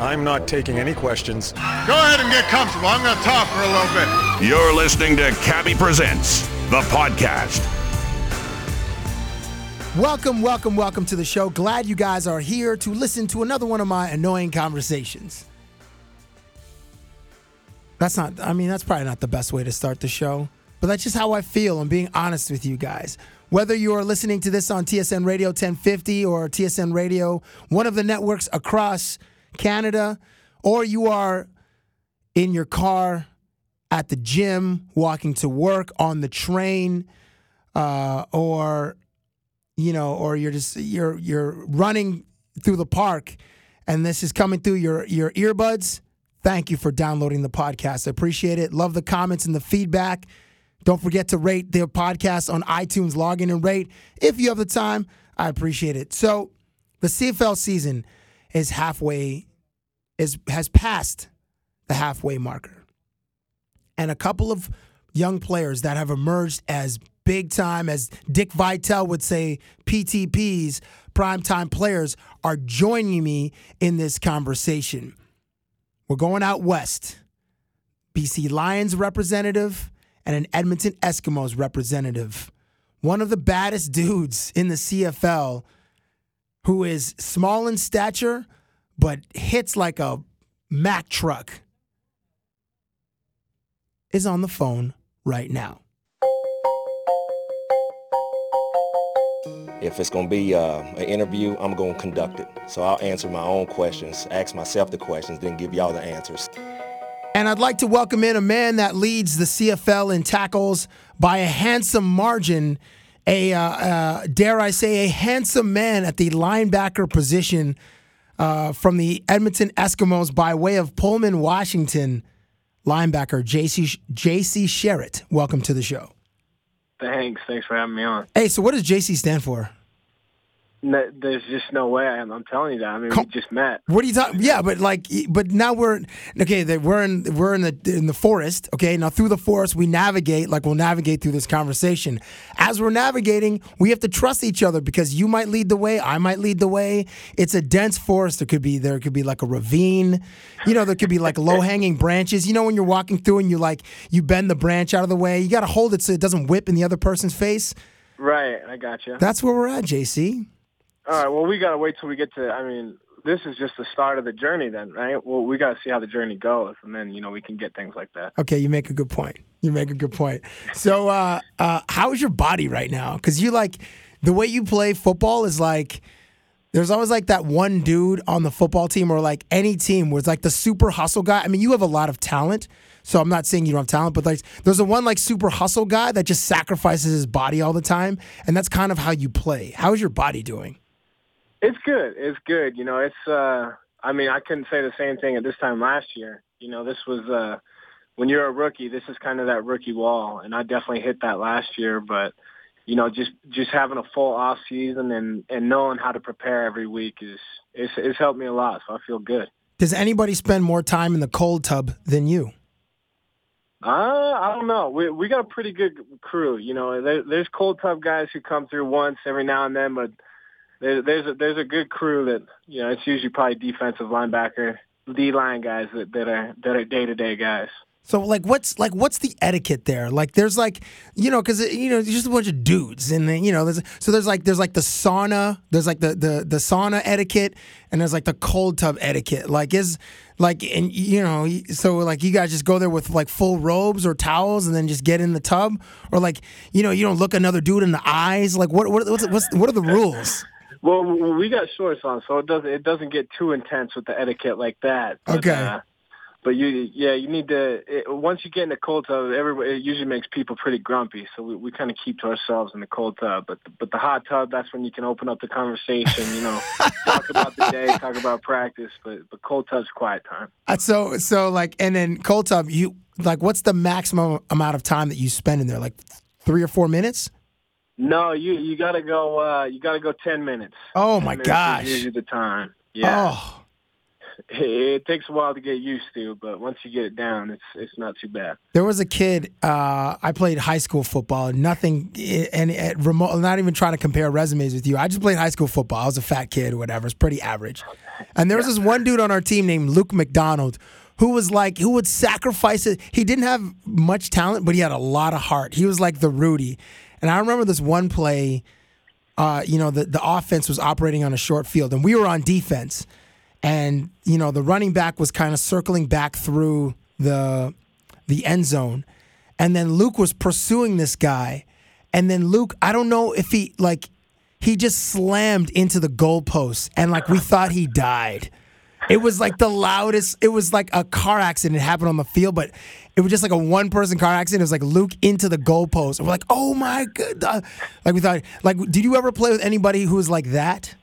I'm not taking any questions. Go ahead and get comfortable. I'm going to talk for a little bit. You're listening to Cabbie Presents, the podcast. Welcome, welcome, welcome to the show. Glad you guys are here to listen to another one of my annoying conversations. That's not, I mean, that's probably not the best way to start the show, but that's just how I feel. I'm being honest with you guys. Whether you are listening to this on TSN Radio 1050 or TSN Radio, one of the networks across Canada, or you are in your car, at the gym, walking to work, on the train, uh, or you know, or you're just you're you're running through the park, and this is coming through your your earbuds. Thank you for downloading the podcast. I appreciate it. Love the comments and the feedback. Don't forget to rate the podcast on iTunes. Log in and rate if you have the time. I appreciate it. So, the CFL season is halfway is has passed the halfway marker. And a couple of young players that have emerged as big time as Dick Vitale would say PTPs, primetime players are joining me in this conversation. We're going out west. BC Lions representative and an Edmonton Eskimos representative. One of the baddest dudes in the CFL who is small in stature but hits like a Mack truck, is on the phone right now. If it's going to be uh, an interview, I'm going to conduct it. So I'll answer my own questions, ask myself the questions, then give y'all the answers. And I'd like to welcome in a man that leads the CFL in tackles by a handsome margin. A uh, uh, dare I say, a handsome man at the linebacker position uh, from the Edmonton Eskimos by way of Pullman, Washington. Linebacker JC JC Sherritt. Welcome to the show. Thanks. Thanks for having me on. Hey, so what does JC stand for? No, there's just no way. I'm, I'm telling you that. I mean, we just met. What are you talking? Yeah, but like, but now we're okay. We're in we're in the in the forest. Okay, now through the forest we navigate like we'll navigate through this conversation. As we're navigating, we have to trust each other because you might lead the way, I might lead the way. It's a dense forest. There could be there could be like a ravine. You know, there could be like low hanging branches. You know, when you're walking through and you like you bend the branch out of the way, you got to hold it so it doesn't whip in the other person's face. Right, I got you. That's where we're at, JC. All right. Well, we gotta wait till we get to. I mean, this is just the start of the journey, then, right? Well, we gotta see how the journey goes, and then you know we can get things like that. Okay, you make a good point. You make a good point. So, uh, uh, how is your body right now? Because you like the way you play football is like. There's always like that one dude on the football team or like any team where it's like the super hustle guy. I mean, you have a lot of talent, so I'm not saying you don't have talent, but like there's a one like super hustle guy that just sacrifices his body all the time, and that's kind of how you play. How is your body doing? It's good. It's good. You know, it's uh I mean, I couldn't say the same thing at this time last year. You know, this was uh when you're a rookie, this is kind of that rookie wall and I definitely hit that last year, but you know, just just having a full off season and and knowing how to prepare every week is it's it's helped me a lot, so I feel good. Does anybody spend more time in the cold tub than you? Uh, I don't know. We we got a pretty good crew. You know, there, there's cold tub guys who come through once every now and then, but there, there's a, there's a good crew that you know it's usually probably defensive linebacker, D line guys that, that are that are day to day guys. So like what's like what's the etiquette there? Like there's like you know because you know it's just a bunch of dudes and then you know there's so there's like there's like the sauna there's like the the the sauna etiquette and there's like the cold tub etiquette. Like is like and you know so like you guys just go there with like full robes or towels and then just get in the tub or like you know you don't look another dude in the eyes. Like what what what's, what's what are the rules? Well, we got shorts on, so it doesn't it doesn't get too intense with the etiquette like that. But, Okay. Uh, but you, yeah, you need to. It, once you get in the cold tub, everybody it usually makes people pretty grumpy. So we, we kind of keep to ourselves in the cold tub. But but the hot tub, that's when you can open up the conversation. You know, talk about the day, talk about practice. But but cold tub's quiet time. Uh, So so like, and then cold tub, you like, what's the maximum amount of time that you spend in there? Like three or four minutes? No, you you gotta go. uh You gotta go ten minutes. Oh my minutes gosh! The time. Yeah. Oh, It, it takes a while to get used to, but once you get it down, it's it's not too bad. there was a kid. Uh, I played high school football. Nothing, and at remote. Not even trying to compare resumes with you. I just played high school football. I was a fat kid or whatever. It's pretty average. And there was this one dude on our team named Luke McDonald. Who was like, who would sacrifice it? He didn't have much talent, but he had a lot of heart. He was like the Rudy. And I remember this one play, uh, you know, the, the offense was operating on a short field and we were on defense. And, you know, the running back was kind of circling back through the the end zone. And then Luke was pursuing this guy. And then Luke, I don't know if he like he just slammed into the goalpost and like we thought he died. It was like the loudest. It was like a car accident happened on the field, but it was just like a one person car accident. It was like Luke into the goalpost. And we're like, oh my god! uh, Like we thought. Like, did you ever play with anybody who was like that?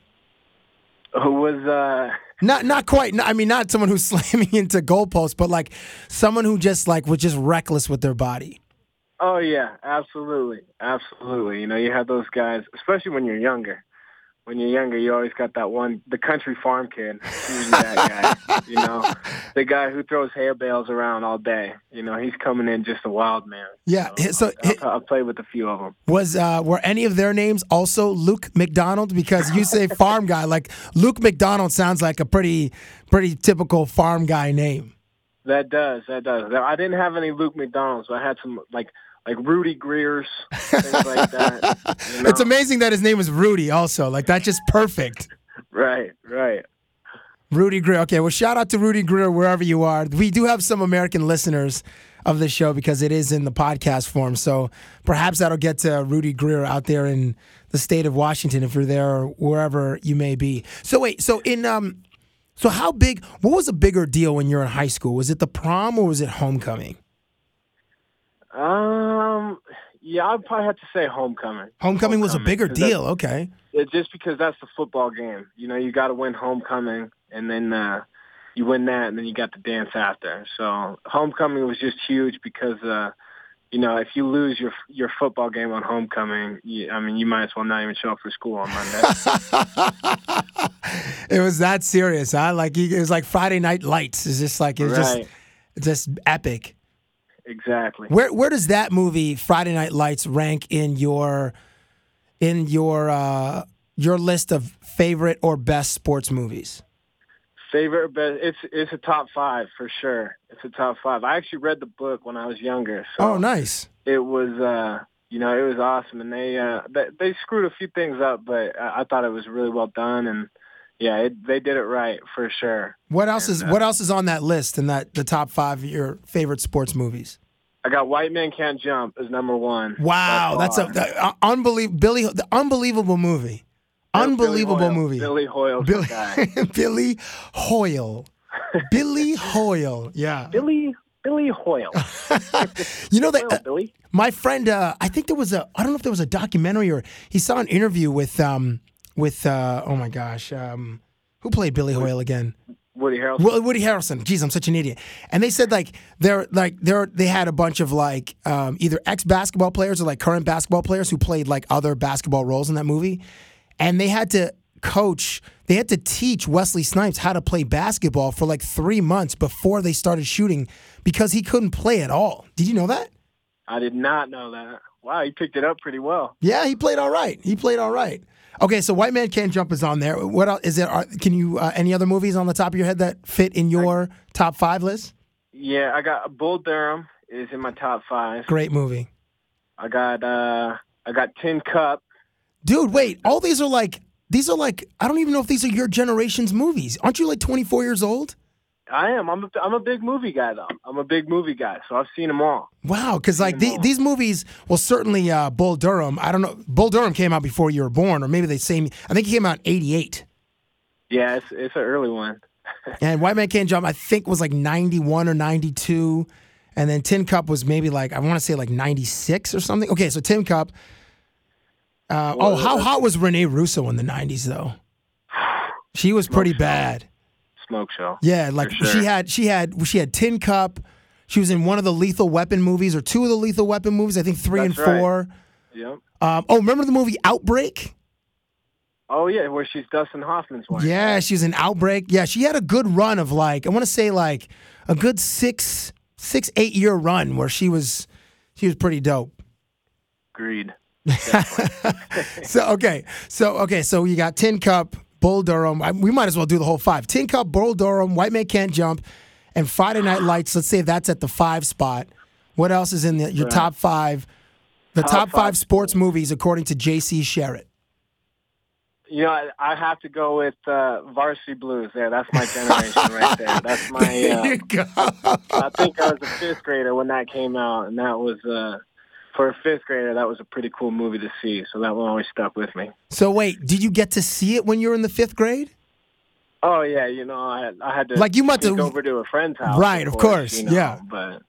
Who was uh Not not quite. I mean, not someone who's slamming into goalposts, but like someone who just like was just reckless with their body. Oh yeah, absolutely, absolutely. You know, you have those guys, especially when you're younger. When you're younger, you always got that one, the country farm kid. That guy? you know, the guy who throws hay bales around all day. You know, he's coming in just a wild man. Yeah. So, I've, I've played with a few of them. was uh, were any of their names also Luke McDonald? Because you say farm guy, like Luke McDonald sounds like a pretty pretty typical farm guy name. That does, that does. I didn't have any Luke McDonald's, but I had some like like Rudy Greer's, things like that. you know? It's amazing that his name was Rudy. Also, like that's just perfect. Right, right. Rudy Greer. Okay, well, shout out to Rudy Greer wherever you are. We do have some American listeners of the show because it is in the podcast form. So perhaps that'll get to Rudy Greer out there in the state of Washington if you're there or wherever you may be. So wait, so in um, so how big? What was a bigger deal when you were in high school? Was it the prom or was it homecoming? Um, yeah, I'd probably have to say homecoming. Homecoming was a bigger deal. Okay. It, just because that's the football game. You know, you got to win homecoming, and then uh, you win that, and then you got to dance after. So homecoming was just huge because, uh, you know, if you lose your your football game on homecoming, you, I mean, you might as well not even show up for school on Monday. It was that serious, huh? Like it was like Friday Night Lights. It's just like it was Right. just just epic. Exactly. Where where does that movie Friday Night Lights rank in your in your uh your list of favorite or best sports movies? Favorite, but it's it's a top five for sure. It's a top five. I actually read the book when I was younger. So Oh, nice. it was uh you know it was awesome and they uh they, they screwed a few things up but I, I thought it was really well done and yeah it, they did it right for sure What else is uh, what else is on that list in that the top 5 of your favorite sports movies? i got white man can't jump is number one Wow, that's a the, uh, unbelievable Billy the unbelievable movie. Billy Unbelievable Hoyle. movie. billy hoyle's Billy, Billy Hoyle. Billy Hoyle. Yeah. billy billy hoyle You know that Hoyle, billy my friend uh, I think there was a I don't know if there was a documentary or he saw an interview with um with uh oh my gosh um who played Billy Hoyle again woody harrelson Wo- Woody Harrelson. Jeez, I'm such an idiot. And they said like they're like they're they had a bunch of like um, either ex basketball players or like current basketball players who played like other basketball roles in that movie, and they had to coach. They had to teach Wesley Snipes how to play basketball for like three months before they started shooting because he couldn't play at all. Did you know that? i did not know that wow he picked it up pretty well Yeah, he played all right. He played all right. Okay, so White Man Can't Jump is on there. What else is there? Are, can you uh, any other movies on the top of your head that fit in your top five list? yeah i got bull durham is in my top five Great movie. i got uh i got tin cup Dude, wait. All these are like these are like I don't even know if these are your generation's movies. Aren't you like 24 years old? I am. I'm a, I'm a big movie guy, though. I'm a big movie guy, so I've seen them all. Wow, because like the, these movies, well, certainly uh, Bull Durham. I don't know. Bull Durham came out before you were born, or maybe the same. I think he came out in '88. Yeah, it's it's an early one. and White Man Can't Jump, I think was like 91 or 92. And then Tin Cup was maybe like, I want to say like 96 or something. Okay, so Tin Cup. Uh, oh, how hot was Rene Russo in the 90s, though? She was pretty bad. Smoke show. Yeah, like sure. she had she had she had Tin Cup. She was in one of the Lethal Weapon movies or two of the Lethal Weapon movies. I think three That's and right. four. Yep. Um, oh, remember the movie Outbreak? Oh yeah, where she's Dustin Hoffman's wife. Yeah, she's in Outbreak. Yeah, she had a good run of like I want to say like a good six six eight year run where she was she was pretty dope. Agreed. So okay, so okay, so you got Tin Cup, Bull Durham. I, we might as well do the whole five. Tin Cup, Bull Durham, White Man Can't Jump, and Friday Night Lights. Let's say that's at the five spot. What else is in the, your Right. top five? The Top top, five, five. sports movies according to J.C. Sherritt. You know, I, I have to go with uh, Varsity Blues. There, that's my generation right there. That's my. There you Uh, go. I think I was a fifth grader when that came out, and that was uh, for a fifth grader. That was a pretty cool movie to see. So that one always stuck with me. So wait, did you get to see it when you were in the fifth grade? Oh yeah, you know, I had, I had to Like, you must have- over to a friend's house. Right, of course, you know, yeah. But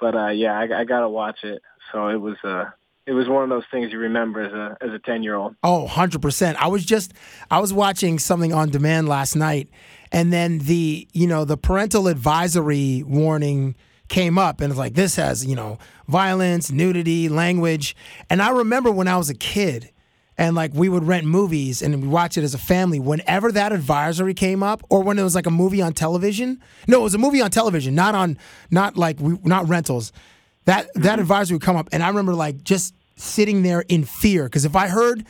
but uh, yeah, I, I got to watch it. So it was uh, it was one of those things you remember as a as a ten year old. Oh, 100%. I was just I was watching something on demand last night and then the, you know, the parental advisory warning came up and it's like this has, you know, violence, nudity, language. And I remember when I was a kid and like we would rent movies and we watch it as a family whenever that advisory came up or when it was like a movie on television. No, it was a movie on television, not on not like we not rentals. That that mm-hmm. advisory would come up and I remember like just sitting there in fear because if I heard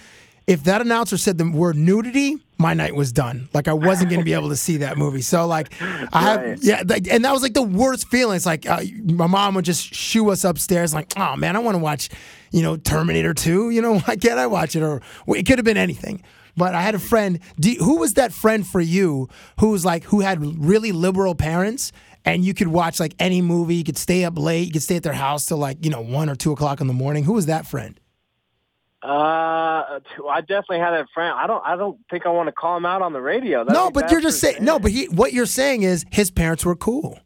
if that announcer said the word nudity, my night was done. Like I wasn't going to be able to see that movie. So like I have yeah, like, and that was like the worst feeling. It's like uh, my mom would just shoo us upstairs, like, oh man, I want to watch, you know, Terminator Two. You know, why can't I watch it? Or well, it could have been anything. But I had a friend. Do, who was that friend for you? Who was like who had really liberal parents, and you could watch like any movie. You could stay up late. You could stay at their house till like you know one or two o'clock in the morning. Who was that friend? Uh, I definitely had a friend. I don't. I don't think I want to call him out on the radio. That'd no, but you're just saying no. But he, what you're saying is his parents were cool.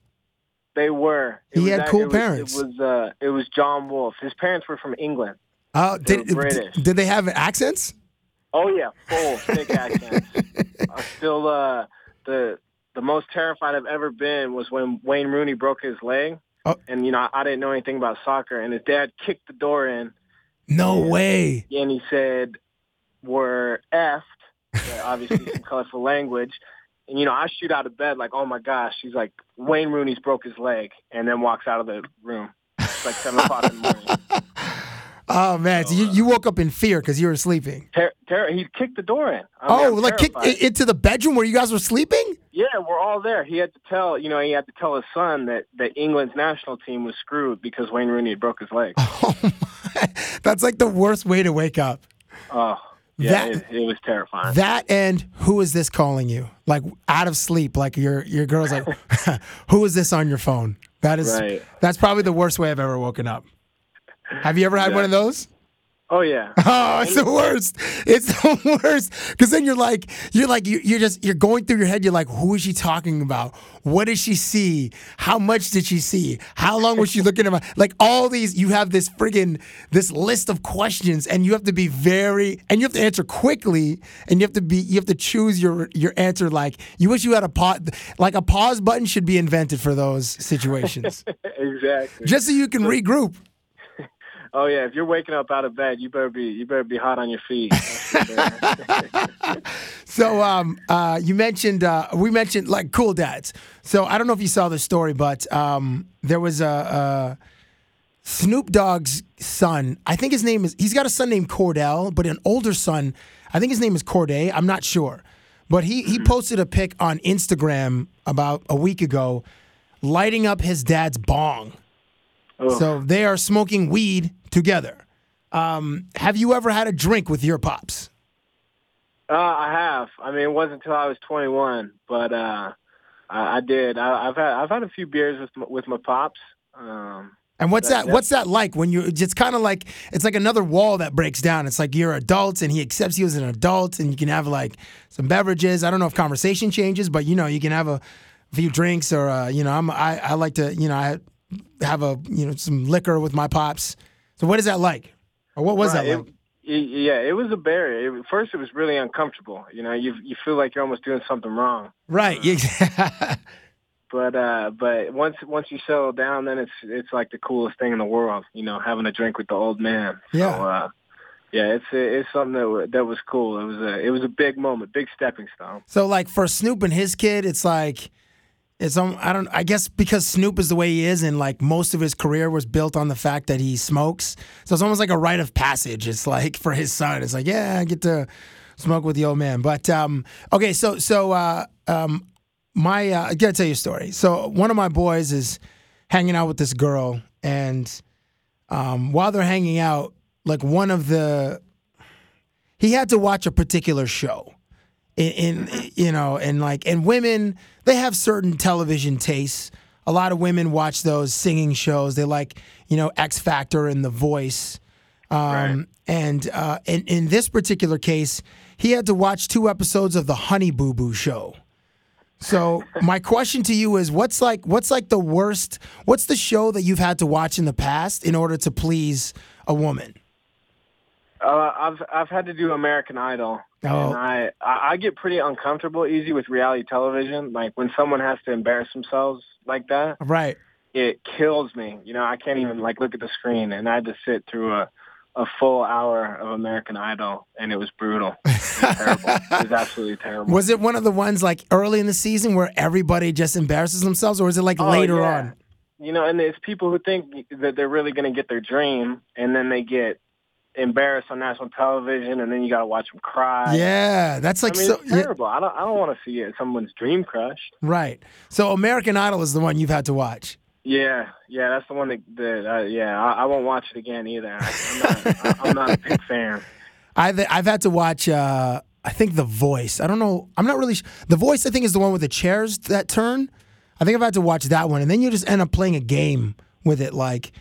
They were. It He was had cool it was- parents. It was. Uh, it was John Wolfe. His parents were from England. Oh, They did, British. did they have accents? Oh yeah, full thick accents. I still uh, the the most terrified I've ever been was when Wayne Rooney broke his leg, Oh. and you know I didn't know anything about soccer, and his dad kicked the door in, No way. and he said, "We're effed." Obviously some colorful language. And you know, I shoot out of bed like, "Oh my gosh!" He's like, "Wayne Rooney's broke his leg," and then walks out of the room. It's like seven o'clock in the morning. Oh man, so you, you uh, woke up in fear because you were sleeping. Ter- ter- he kicked the door in. I mean, oh, I'm like terrified. i- into the bedroom where you guys were sleeping? Yeah, we're all there. He had to tell, you know, he had to tell his son that, that England's national team was screwed because Wayne Rooney had broke his leg. Oh my, that's like the worst way to wake up. Oh, yeah, That- it, it was terrifying. That and who is this calling you? Like out of sleep, like your your girl's like, who is this on your phone? That is Right. that's probably the worst way I've ever woken up. Have you ever had one of those? Oh yeah, Oh, it's the worst. It's the worst. Because then you're like, you're like, you- you're just, you're going through your head. You're like, who is she talking about? What did she see? How much did she see? How long was she looking at my, like all these, you have this friggin', this list of questions and you have to be very, and you have to answer quickly and you have to be, you have to choose your, your answer. Like you wish you had a pause, like a pause button should be invented for those situations exactly. just so you can regroup. Oh yeah, if you're waking up out of bed, you better be you better be hot on your feet. That's for sure. So um, uh, you mentioned uh, we mentioned like cool dads. So I don't know if you saw the story, but um, there was a, a Snoop Dogg's son. I think his name is. He's got a son named Cordell, but an older son. I think his name is Cordé. I'm not sure, but he he posted a pic on Instagram about a week ago, lighting up his dad's bong. Oh. So they are smoking weed together. Um, have you ever had a drink with your pops? Uh, I have. I mean, it wasn't until I was 21, but uh, I, I did. I, I've had I've had a few beers with my, with my pops. Um, And what's That- that? What's that like when you? It's kind of like it's like another wall that breaks down. It's like you're adults and he accepts you as an adult, and you can have like some beverages. I don't know if conversation changes, but you know you can have a few drinks or uh, you know I'm I, I like to you know I have a you know some liquor with my pops. So what is that like? Or what was Right, that it- like? y- yeah, it was a barrier. It, first, it was really uncomfortable. You know, you you feel like you're almost doing something wrong. Right. Yeah. But uh, but once once you settle down, then it's it's like the coolest thing in the world. You know, having a drink with the old man. Yeah. So, uh, yeah, it's it's something that that was cool. It was a it was a big moment, big stepping stone. So like for Snoop and his kid, it's like it's um, I don't I guess because Snoop is the way he is and like most of his career was built on the fact that he smokes. So it's almost like a rite of passage. It's like for his son, it's like, yeah, I get to smoke with the old man. But um okay, so so uh um my uh, I gotta tell you a story. So one of my boys is hanging out with this girl and um while they're hanging out, like one of the he had to watch a particular show in, in you know and like and women they have certain television tastes. A lot of women watch those singing shows. They like you know x factor and the voice. Um, and uh, in, in this particular case he had to watch two episodes of the honey boo boo show. So my question to you is what's like what's like the worst what's the show that you've had to watch in the past in order to please a woman? Uh, I've I've had to do American Idol, Oh. and I I I get pretty uncomfortable easy with reality television. Like when someone has to embarrass themselves like that, right it kills me. You know, I can't even like look at the screen, and I had to sit through a a full hour of American Idol, and it was brutal. It was terrible. It was absolutely terrible. Was it one of the ones like early in the season where everybody just embarrasses themselves, or is it like Oh, later yeah. on? You know, and it's people who think that they're really going to get their dream, and then they get embarrassed on national television, and then you got to watch them cry. Yeah, that's like I mean, so. terrible. I don't. I don't want to see it. Someone's dream crushed. right. So American Idol is the one you've had to watch. Yeah, yeah, that's the one that. that uh, yeah, I, I won't watch it again either. I, I'm not. Not a big fan. I've I've had to watch. Uh, I think The Voice. I don't know. I'm not really. Sh- the Voice. I think is the one with the chairs that turn. I think I've had to watch that one, and then you just end up playing a game with it, like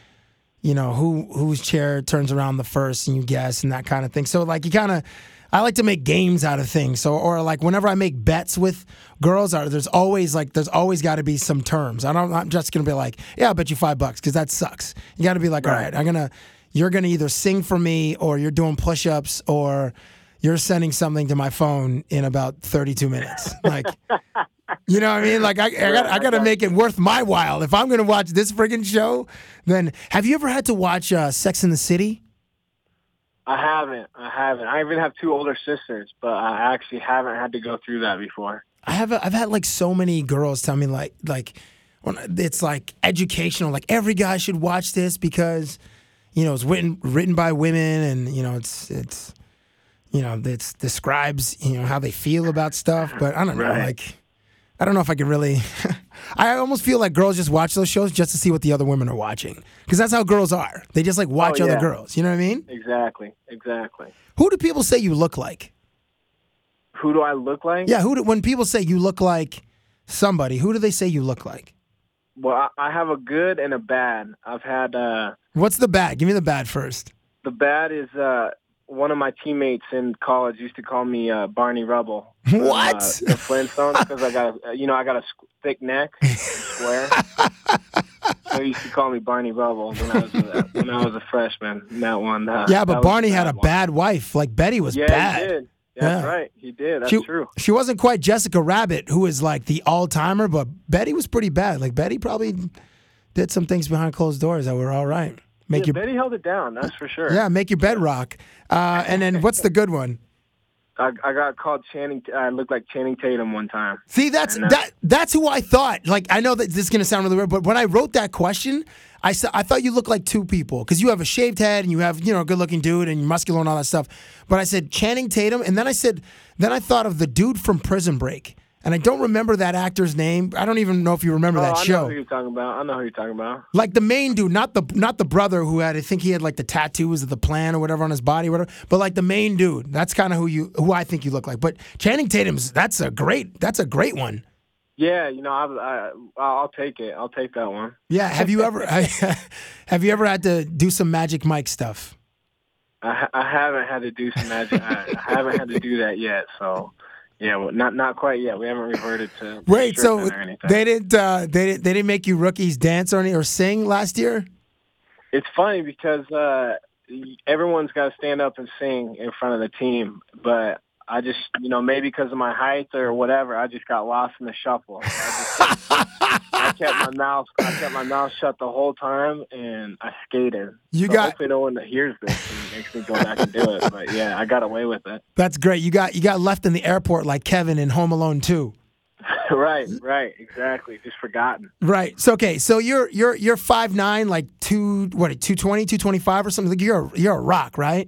you know who whose chair turns around the first, and you guess, and that kind of thing. So like you kind of. I like to make games out of things. So, or like whenever I make bets with girls, are there's always like there's always got to be some terms. I don't. I'm just gonna be like, yeah, I'll bet you five bucks because that sucks. You got to be like, all right, I'm gonna. You're gonna either sing for me, or you're doing push-ups, or you're sending something to my phone in about 32 minutes. Like, you know what I mean? Like, I, I got I got to make it worth my while. If I'm going to watch this friggin' show, then have you ever had to watch uh, Sex in the City? I haven't. I haven't. I even have two older sisters, but I actually haven't had to go through that before. I have I've had like so many girls tell me like like it's like educational like every guy should watch this because you know it's written written by women and you know it's it's you know it's describes you know how they feel about stuff but I don't know Right. like I don't know if I could really I almost feel like girls just watch those shows just to see what the other women are watching because that's how girls are they just like watch Oh, other girls you know what I mean Exactly. Exactly. who do people say you look like Who do I look like? yeah who do, when people say you look like somebody who do they say you look like Well, I, I have a good and a bad. I've had uh, What's the bad? Give me the bad first. the bad is uh, one of my teammates in college used to call me uh, Barney Rubble. from, What? Uh, the Flintstones because I got a, you know I got a thick neck, and square. so he used to call me Barney Rubble when I was a, when I was a freshman. That one. Uh, Yeah, but Barney the had a one. bad wife. Like Betty was Yeah, bad. he did. That's Yeah. right. He did. That's she, true. She wasn't quite Jessica Rabbit, who is like the all timer, but Betty was pretty bad. Like Betty probably did some things behind closed doors that were all right. Make yeah, your Betty held it down. That's for sure. yeah, make your bedrock. Uh, and then what's the good one? I, I got called Channing. I looked like Channing Tatum one time. See, that's And, uh, that. That's who I thought. Like, I know that this is gonna sound really weird, but when I wrote that question, I said I thought you looked like two people because you have a shaved head and you have you know a good-looking dude and you're muscular and all that stuff. But I said Channing Tatum, and then I said, then I thought of the dude from Prison Break, and I don't remember that actor's name. I don't even know if you remember oh, that I know show. who you're talking about. I know who you're talking about. Like the main dude, not the not the brother who had I think he had like the tattoos of the plan or whatever on his body, whatever. But like the main dude, that's kind of who you who I think you look like. But Channing Tatum's that's a great that's a great one. Yeah, you know, I, I I'll take it. I'll take that one. Yeah. Have you ever have you ever had to do some Magic Mike stuff? I, I haven't had to do some magic. I, I haven't had to do that yet. So, yeah, well, not not quite yet. We haven't reverted to Wait, so restricting or anything. they didn't uh, they didn't they didn't make you rookies dance or any or sing last year? It's funny because uh, everyone's got to stand up and sing in front of the team, but I just, you know, maybe because of my height or whatever, I just got lost in the shuffle. I, kept my mouth, I kept my mouth shut the whole time, and I skated. You So got- hopefully no one that hears this and makes me go back and do it. But yeah, I got away with it. That's great. You got you got left in the airport like Kevin in Home Alone too. right, right, exactly. Just forgotten. Right. So okay, so you're you're you're five nine, like 2 what 220, 225 or something. Like you're a, you're a rock, right?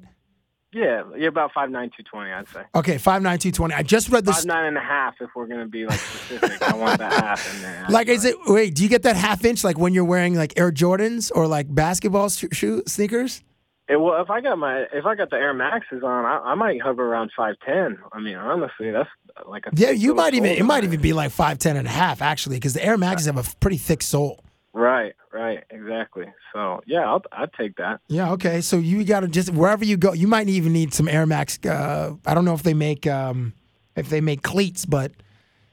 Yeah, you're about five nine, two twenty, I'd say. Okay, 5'9 220. I just read this. Five nine and a half, if we're gonna be like specific. I want that half in there. like is it wait, do you get that half inch like when you're wearing like Air Jordans or like basketball sh- shoe sneakers? It, well, if I got my if I got the Air Maxes on, I, I might hover around five ten. I mean, honestly, that's like a Yeah, you might even it might even be like 5'10 and a half actually cuz the Air Maxes have a pretty thick sole. Right, right, exactly. So yeah, I'll I'd take that. Yeah, okay. So you got to just wherever you go, you might even need some Air Max. Uh, I don't know if they make um, if they make cleats, but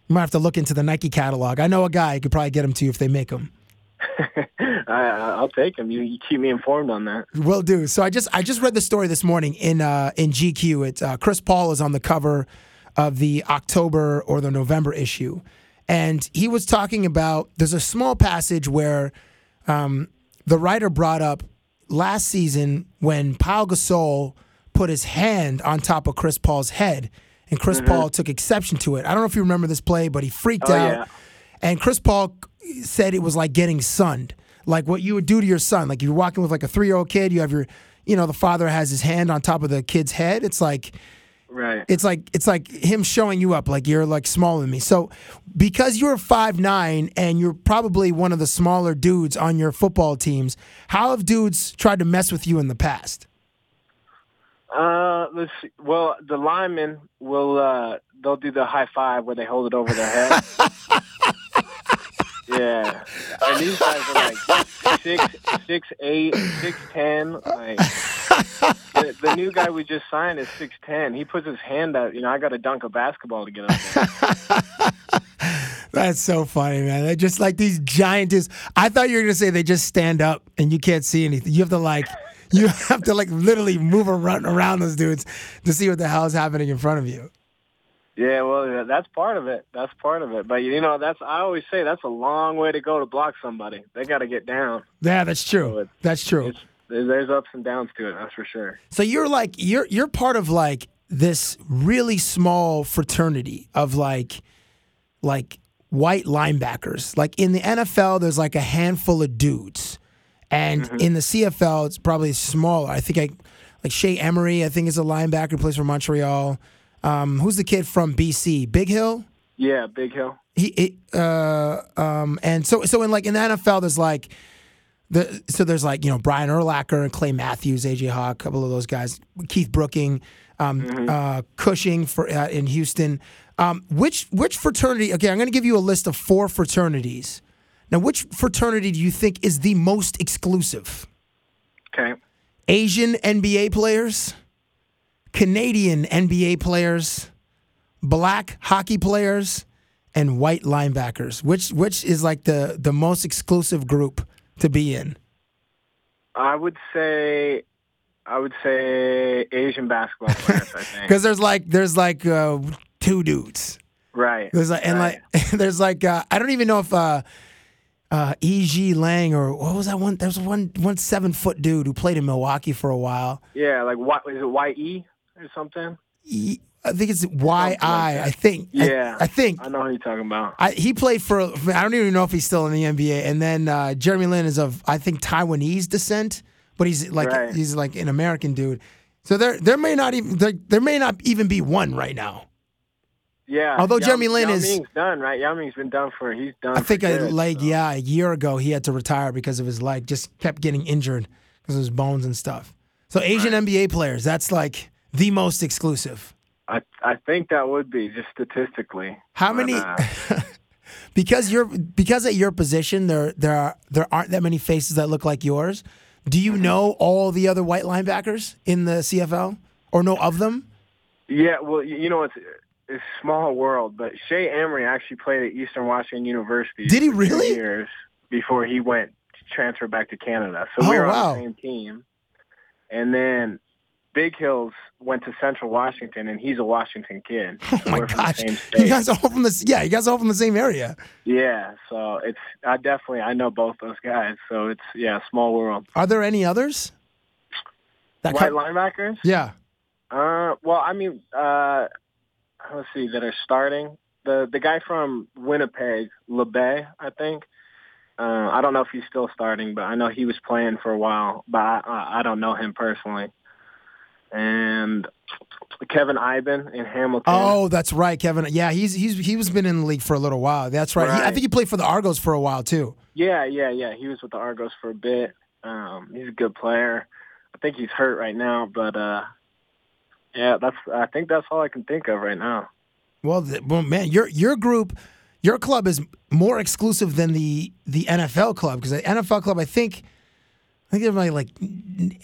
you might have to look into the Nike catalog. I know a guy who could probably get them to you if they make them. I, I'll take them. You, you keep me informed on that. Will do. So I just I just read the story this morning in uh, in GQ. It's uh, Chris Paul is on the cover of the October or the November issue, and he was talking about. There's a small passage where um, the writer brought up last season when Paul Gasol put his hand on top of Chris Paul's head, and Chris Paul took exception to it. I don't know if you remember this play, but he freaked Oh, out. yeah. And Chris Paul said it was like getting sunned, like what you would do to your son. Like you're walking with like a three year old kid, you have your, you know, the father has his hand on top of the kid's head. It's like, Right. it's like it's like him showing you up, like you're like smaller than me. So because you're five nine and you're probably one of the smaller dudes on your football teams, how have dudes tried to mess with you in the past? Uh, let's see. Well, the linemen will uh they'll do the high five where they hold it over their head. yeah, and these guys are like six, six, eight, six, ten. Like the, the new guy we just signed is six ten. He puts his hand out. You know, I got to dunk a basketball to get up there. That's so funny, man. They're just like these giant dudes. I thought you were gonna say they just stand up and you can't see anything. You have to like, you have to like literally move around around those dudes to see what the hell is happening in front of you. Yeah, well, that's part of it. That's part of it. But you know, that's I always say that's a long way to go to block somebody. They got to get down. Yeah, that's So true. it's- That's true. It's, there's ups and downs to it. That's for sure. So you're like you're you're part of like this really small fraternity of like like white linebackers. Like in the NFL, there's like a handful of dudes, and mm-hmm. in the CFL, it's probably smaller. I think I like Shea Emery. I think is a linebacker who plays for Montreal. Um, who's the kid from BC? Bighill. Yeah, Bighill. He, he uh, um, and so so in like in the NFL, there's like the so there's like you know Brian Urlacher and Clay Matthews, AJ Hawk, a couple of those guys, Keith Brooking, um, uh, Cushing for uh, in Houston. Um, which which fraternity? Okay, I'm going to give you a list of four fraternities. Now, which fraternity do you think is the most exclusive? Okay. Asian NBA players, Canadian NBA players, black hockey players, and white linebackers. Which which is like the the most exclusive group to be in? I would say, I would say Asian basketball players. I think. Because there's like there's like uh, two dudes. Right. There's like and right. like there's like uh, I don't even know if uh, uh, E.G. Lang or what was that one? There was one one seven foot dude who played in Milwaukee for a while. yeah, like what is it? Y E or something? I think it's Y I. I think. Yeah, I, think. I know who you're talking about. I, he played for. I don't even know if he's still in the NBA. And then uh, Jeremy Lin is of I think Taiwanese descent, but he's like Right. he's like an American dude. So there there may not even there, there may not even be one right now. Yeah. Although Yao- Jeremy Lin Yao is- Ming's done, right? Yao Ming's been done for. He's done. I think a good, leg, so. yeah, a year ago he had to retire because of his leg. Just kept getting injured because of his bones and stuff. So Asian NBA players, that's like the most exclusive. I I think that would be just statistically. How many? uh, because you're because at your position there there are there aren't that many faces that look like yours. Do you know all the other white linebackers in the CFL or know of them? Yeah, well, you know, it's it's a small world, but Shea Emery actually played at Eastern Washington University. Did he really? Years before he went transferred back to Canada. So Oh, we were wow. on the same team. And then Bighill's went to Central Washington, and he's a Washington kid. So Oh my gosh, you guys are all from the yeah, you guys are all from the same area. Yeah, so it's I definitely I know both those guys. So it's yeah, small world. Are there any others? That White linebackers? yeah. Uh, well, I mean, uh, let's see, that are starting. The the guy from Winnipeg, LeBay, I think. Uh, I don't know if he's still starting, but I know he was playing for a while. But I, I I don't know him personally. And Kevin Eiben in Hamilton. Oh, that's right, Kevin. Yeah, he's he's he was been in the league for a little while. That's right. He, I think he played for the Argos for a while too. Yeah, yeah, yeah. He was with the Argos for a bit. Um, he's a good player. I think he's hurt right now, but uh, yeah, that's. I think that's all I can think of right now. Well, th- well, man, your your group, your club is more exclusive than the the NFL club because the NFL club, I think, I think there's like like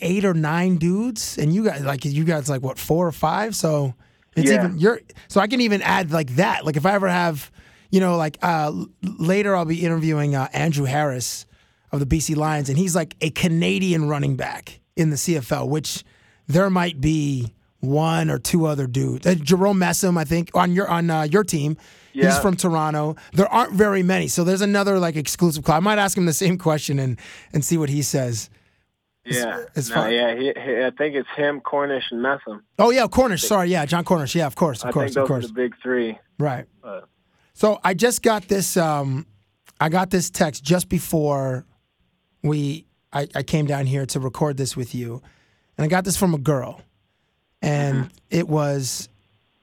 eight or nine dudes, and you guys like you guys like what four or five. So it's Yeah. even you're. So I can even add like that. Like if I ever have, you know, like uh, later I'll be interviewing uh, Andrew Harris of the BC Lions, and he's like a Canadian running back in the CFL, which there might be one or two other dudes. Uh, Jerome Messam, I think, on your on uh, your team. He's from Toronto. There aren't very many, so there's another like exclusive club. I might ask him the same question and and see what he says. Yeah, as no, far- yeah. He, he, I think it's him, Cornish, and Messam. Oh yeah, Cornish. Sorry, yeah, Jon Cornish. Yeah, of course, of I course, of course. are the big three. Right. But So I just got this. Um, I got this text just before we. I, I came down here to record this with you, and I got this from a girl, and it was,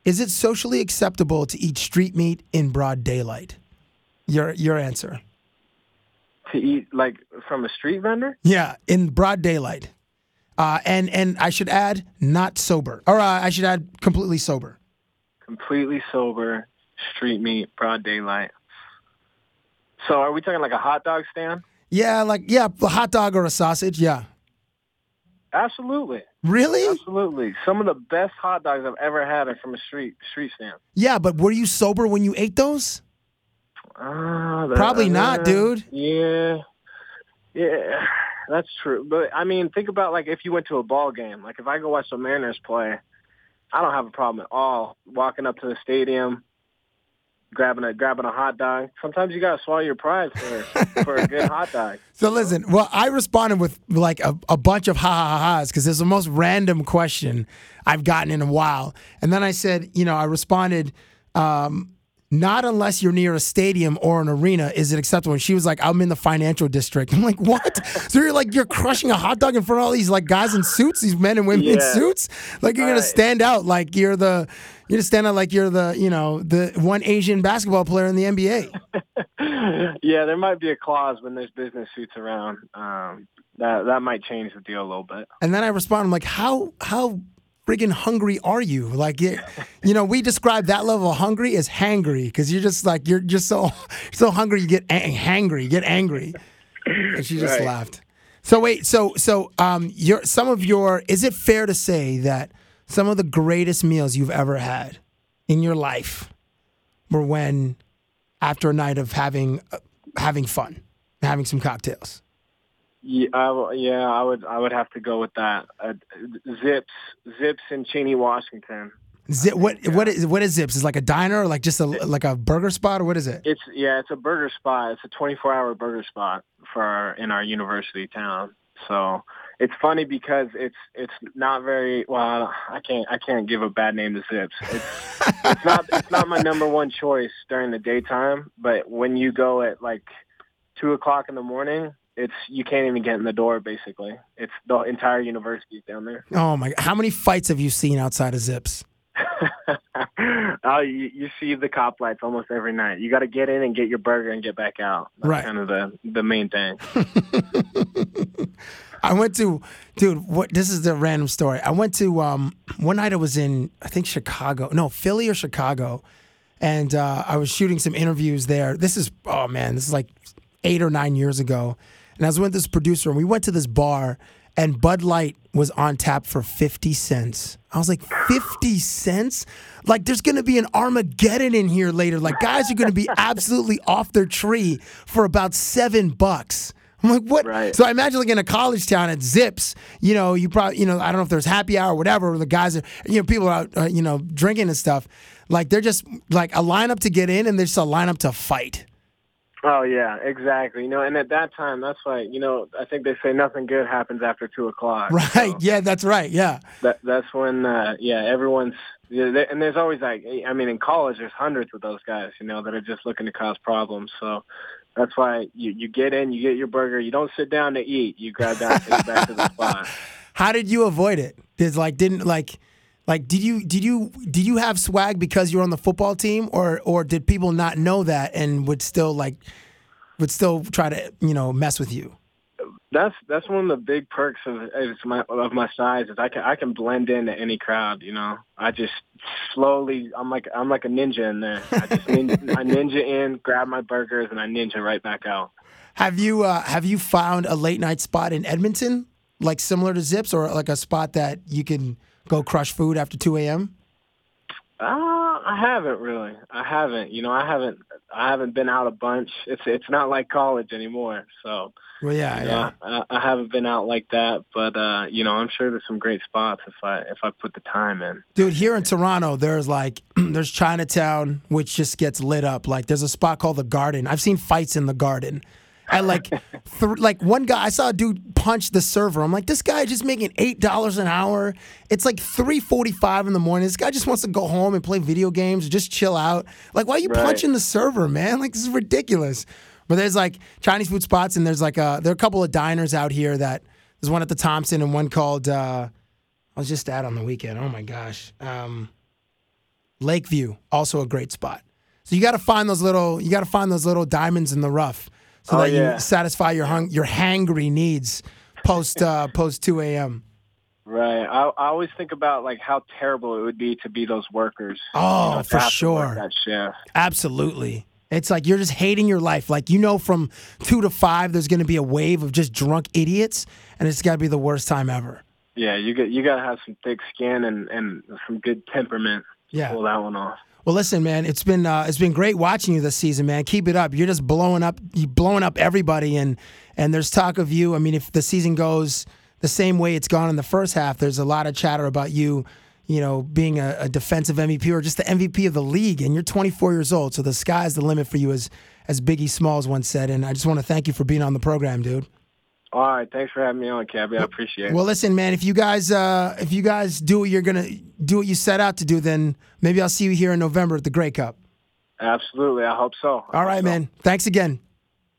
"Is it socially acceptable to eat street meat in broad daylight?" Your your answer. to eat like from a street vendor? Yeah, in broad daylight, uh, and and I should add not sober, or uh, I should add completely sober. Completely sober, street meat, broad daylight. So are we talking like a hot dog stand? Yeah, like yeah, a hot dog or a sausage. Yeah, Absolutely. Really? Absolutely. Some of the best hot dogs I've ever had are from a street street stand. Yeah, but were you sober when you ate those? Ah, that- Probably not, uh, dude. Yeah. Yeah. That's true. But I mean, think about like if you went to a ball game. Like if I go watch the Mariners play, I don't have a problem at all walking up to the stadium, grabbing a grabbing a hot dog. Sometimes you gotta swallow your pride for for a good hot dog. So listen, well, I responded with like a, a bunch of ha ha ha ha's because it's the most random question I've gotten in a while. And then I said, you know, I responded, um, not unless you're near a stadium or an arena is it acceptable. And she was like, I'm in the financial district. I'm like, what? so you're like, you're crushing a hot dog in front of all these like guys in suits, these men and women in suits. Like you're gonna Right. stand out like you're the, you're gonna stand out like you're the, you know, the one Asian basketball player in the NBA. yeah, there might be a clause when there's business suits around. Um, that that might change the deal a little bit. And then I respond, I'm like, how how friggin' hungry are you? Like, you, you know, we describe that level of hungry as hangry because you're just like you're just so so hungry you get ang- hangry, you get angry. And she just Right. laughed. So wait, so so um, your some of your is it fair to say that some of the greatest meals you've ever had in your life were when after a night of having uh, having fun, having some cocktails. Yeah, I, yeah, I would I would have to go with that. Uh, Zips, Zips in Cheney, Washington. Zip, what what is what is Zips? Is it like a diner or like just a like a burger spot or what is it? It's yeah, it's a burger spot. It's a 24-hour burger spot for our, in our university town. So it's funny because it's it's not very well. I can't I can't give a bad name to Zips. It's it's not it's not my number one choice during the daytime. But when you go at like two o'clock in the morning, it's you can't even get in the door. Basically, it's the entire university down there. Oh my! How many fights have you seen outside of Zips? oh, you, you see the cop lights almost every night. You got to get in and get your burger and get back out. That's Right. kind of the the main thing. I went to, dude. What? This is the random story. I went to um one night. I was in I think Chicago, no Philly or Chicago, and uh, I was shooting some interviews there. This is oh man, this is like eight or nine years ago, and I was with this producer, and we went to this bar, and Bud Light was on tap for fifty cents. I was like, fifty cents? Like, there's gonna be an Armageddon in here later. Like, guys are gonna be absolutely off their tree for about seven bucks. I'm like, what? Right. So I imagine like in a college town at Zips, you know, you probably, you know, I don't know if there's happy hour or whatever. The guys are, you know, people are out, uh, you know, drinking and stuff. Like they're just like a lineup to get in, and there's a lineup to fight. Oh yeah, exactly. You know, and at that time, that's why you know I think they say nothing good happens after two o'clock. Right? So Yeah, that's right. Yeah. that that's when uh, yeah everyone's yeah, they, and there's always like I mean in college there's hundreds of those guys you know that are just looking to cause problems. So that's why you you get in, you get your burger, you don't sit down to eat, you grab that it back to the spot. How did you avoid it? Did like didn't like like did you did you did you have swag because you were on the football team or or did people not know that and would still like would still try to you know mess with you? That's that's one of the big perks of is my of my size is I can I can blend into any crowd. You know, I just slowly I'm like I'm like a ninja in there. I just ninja, I ninja in, grab my burgers, and I ninja right back out. Have you uh, have you found a late night spot in Edmonton like similar to Zips or like a spot that you can go crush food after two a.m. Uh, I haven't really. I haven't. You know, I haven't. I haven't been out a bunch. It's it's not like college anymore. So Well, yeah, you yeah. I, I haven't been out like that. But uh, you know, I'm sure there's some great spots if I if I put the time in. Dude, here in Toronto, there's like there's Chinatown, which just gets lit up. Like there's a spot called the Garden. I've seen fights in the Garden. And like, th- like one guy, I saw a dude punch the server. I'm like, this guy just making eight dollars an hour. It's like three forty-five in the morning. This guy just wants to go home and play video games, just chill out. Like, why are you Right. punching the server, man? Like, this is ridiculous. But there's like Chinese food spots, and there's like a there are a couple of diners out here that there's one at the Thompson and one called. uh I was just at on the weekend. Oh my gosh. Um, Lakeview, also a great spot. So you got to find those little, you got to find those little diamonds in the rough, so Oh, that yeah. you satisfy your hung, your hangry needs post uh, post two a.m. Right. I, I always think about like how terrible it would be to be those workers. Oh, you know, for have to work sure. That shift. Absolutely. It's like you're just hating your life. Like you know, from two to five, there's going to be a wave of just drunk idiots, and it's got to be the worst time ever. Yeah, you got you got to have some thick skin and and some good temperament. to Yeah. Pull that one off. Well, listen, man, it's been uh, it's been great watching you this season, man. Keep it up. You're just blowing up, you blowing up everybody, and and there's talk of you. I mean, if the season goes the same way it's gone in the first half, there's a lot of chatter about you, you know, being a, a defensive MVP or just the MVP of the league. And you're 24 years old, so the sky's the limit for you, as as Biggie Smalls once said. And I just want to thank you for being on the program, dude. All right, thanks for having me on, Cabbie. I appreciate it. Well, listen, man. If you guys, uh, if you guys do what you're gonna do, what you set out to do, then maybe I'll see you here in November at the Grey Cup. Absolutely, I hope so. I All right, so. man. Thanks again.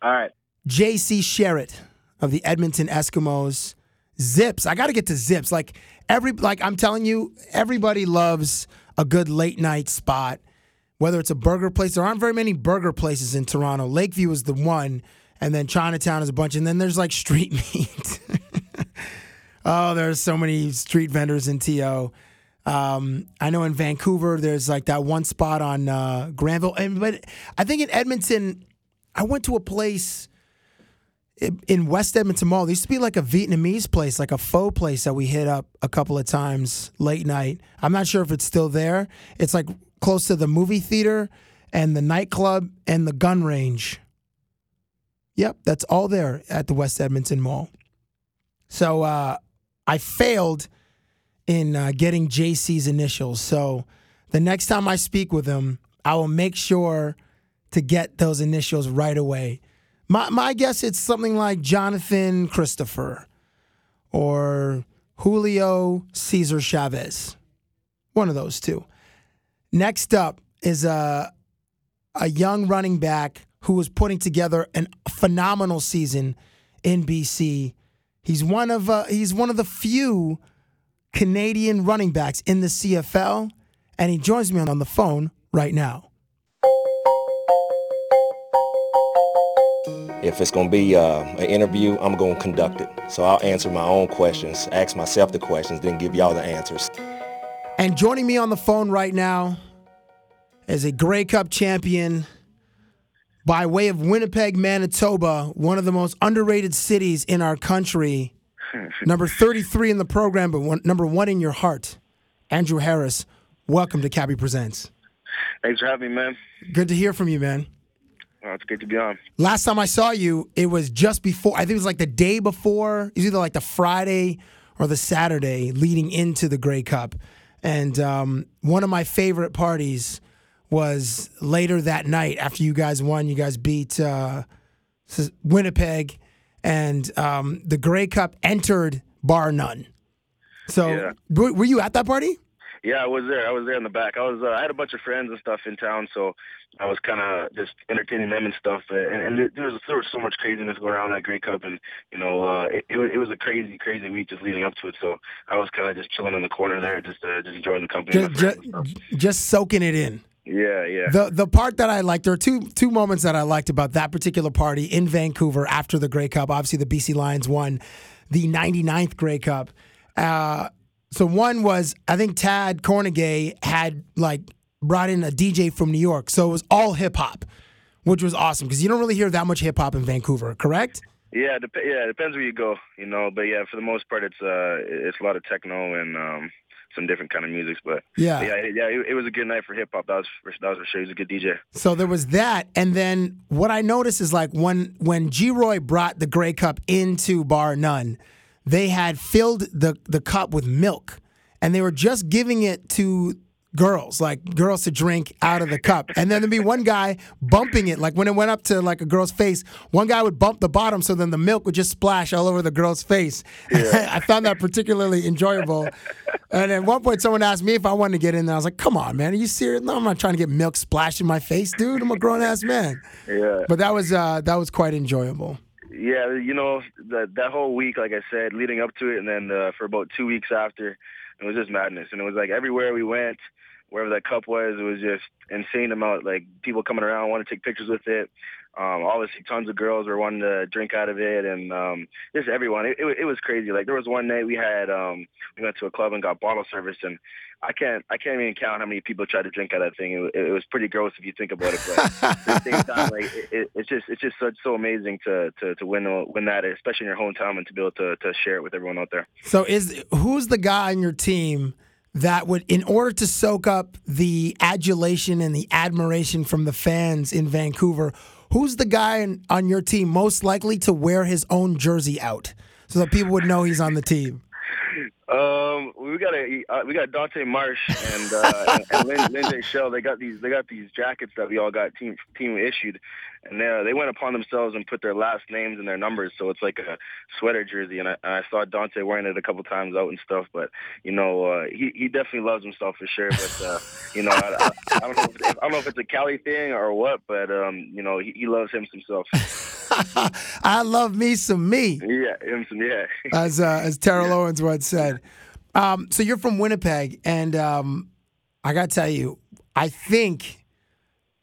All right. J.C. Sherritt of the Edmonton Eskimos. Zips. I got to get to Zips. Like every, like I'm telling you, everybody loves a good late night spot. Whether it's a burger place, there aren't very many burger places in Toronto. Lakeview is the one, and then Chinatown is a bunch, and then there's like street meat. oh, there's so many street vendors in TO. Um, I know in Vancouver, there's like that one spot on uh, Granville, and but I think in Edmonton, I went to a place in- West Edmonton Mall. There used to be like a Vietnamese place, like a faux place that we hit up a couple of times late night. I'm not sure if it's still there. It's like close to the movie theater and the nightclub and the gun range. Yep, that's all there at the West Edmonton Mall. So uh, I failed in uh, getting JC's initials. So the next time I speak with him, I will make sure to get those initials right away. My my guess it's something like Jonathan Christopher or Julio Cesar Chavez. One of those two. Next up is a a young running back who was putting together a phenomenal season in BC. He's one of uh, he's one of the few Canadian running backs in the CFL, and he joins me on the phone right now. If it's going to be uh, an interview, I'm going to conduct it. So I'll answer my own questions, ask myself the questions, then give y'all the answers. And joining me on the phone right now as a Grey Cup champion by way of Winnipeg, Manitoba, one of the most underrated cities in our country. number 33 in the program, but one, number one in your heart. Andrew Harris, welcome to Cabbie Presents. Thanks for having me, man. Good to hear from you, man. Oh, it's good to be on. Last time I saw you, it was just before, I think it was like the day before, it was either like the Friday or the Saturday leading into the Grey Cup. And um, one of my favorite parties was later that night after you guys won. You guys beat uh, Winnipeg, and um, the Grey Cup entered bar none. So, Yeah. were you at that party? Yeah, I was there. I was there in the back. I was. Uh, I had a bunch of friends and stuff in town, so I was kind of just entertaining them and stuff. And, and there was there was so much craziness going around that Grey Cup, and you know, uh, it, it was it was a crazy, crazy week just leading up to it. So I was kind of just chilling in the corner there, just uh, just enjoying the company. Just, my friends and just, just soaking it in. Yeah, yeah. The the part that I liked, there are two two moments that I liked about that particular party in Vancouver after the Grey Cup. Obviously, the BC Lions won the 99th Grey Cup. Uh, so one was I think Tad Kornegay had like brought in a DJ from New York, so it was all hip hop, which was awesome because you don't really hear that much hip hop in Vancouver, correct? Yeah, dep- yeah, it depends where you go, you know. But yeah, for the most part, it's uh, it's a lot of techno and um, some different kind of music. But Yeah. yeah, it- yeah, it, it was a good night for hip hop. That was for, that was for sure. He was a good DJ. So there was that, and then what I noticed is like when when Geroy brought the Grey Cup into Bar None, they had filled the the cup with milk, and they were just giving it to girls, like girls to drink out of the cup, and then there'd be one guy bumping it, like when it went up to like a girl's face, one guy would bump the bottom, so then the milk would just splash all over the girl's face. I found that particularly enjoyable. And at one point, someone asked me if I wanted to get in there. I was like, "Come on, man, are you serious? No, I'm not trying to get milk splashed in my face, dude. I'm a grown ass man." Yeah. But that was uh, that was quite enjoyable. Yeah, you know that that whole week, like I said, leading up to it, and then uh, for about two weeks after, it was just madness. And it was like everywhere we went, wherever that cup was, it was just insane amount like people coming around wanting to take pictures with it. Um, obviously, tons of girls were wanting to drink out of it, and um, just everyone. It, it, it was crazy. Like there was one night we had um, we went to a club and got bottle service, and I can't I can't even count how many people tried to drink out of that thing. It, it was pretty gross if you think about it. But at the same time, like it, it, it's just it's just so, so amazing to, to to win win that, especially in your hometown, and to be able to to share it with everyone out there. So is who's the guy on your team that would, in order to soak up the adulation and the admiration from the fans in Vancouver, who's the guy in, on your team most likely to wear his own jersey out so that people would know he's on the team? Um, we got a uh, we got Dante Marsh and uh, and, and Lin, Shell. They got these they got these jackets that we all got team team issued, and they uh, they went upon themselves and put their last names and their numbers. So it's like a sweater jersey, and I, I saw Dante wearing it a couple times out and stuff. But you know, uh, he he definitely loves himself for sure. But uh, you know, I, I, I don't know if, I don't know if it's a Cali thing or what, but um, you know, he, he loves him himself. I love me some me, Yeah, him some yeah. as uh, as Terrell Owens once said. Um, so you're from Winnipeg, and um, I got to tell you, I think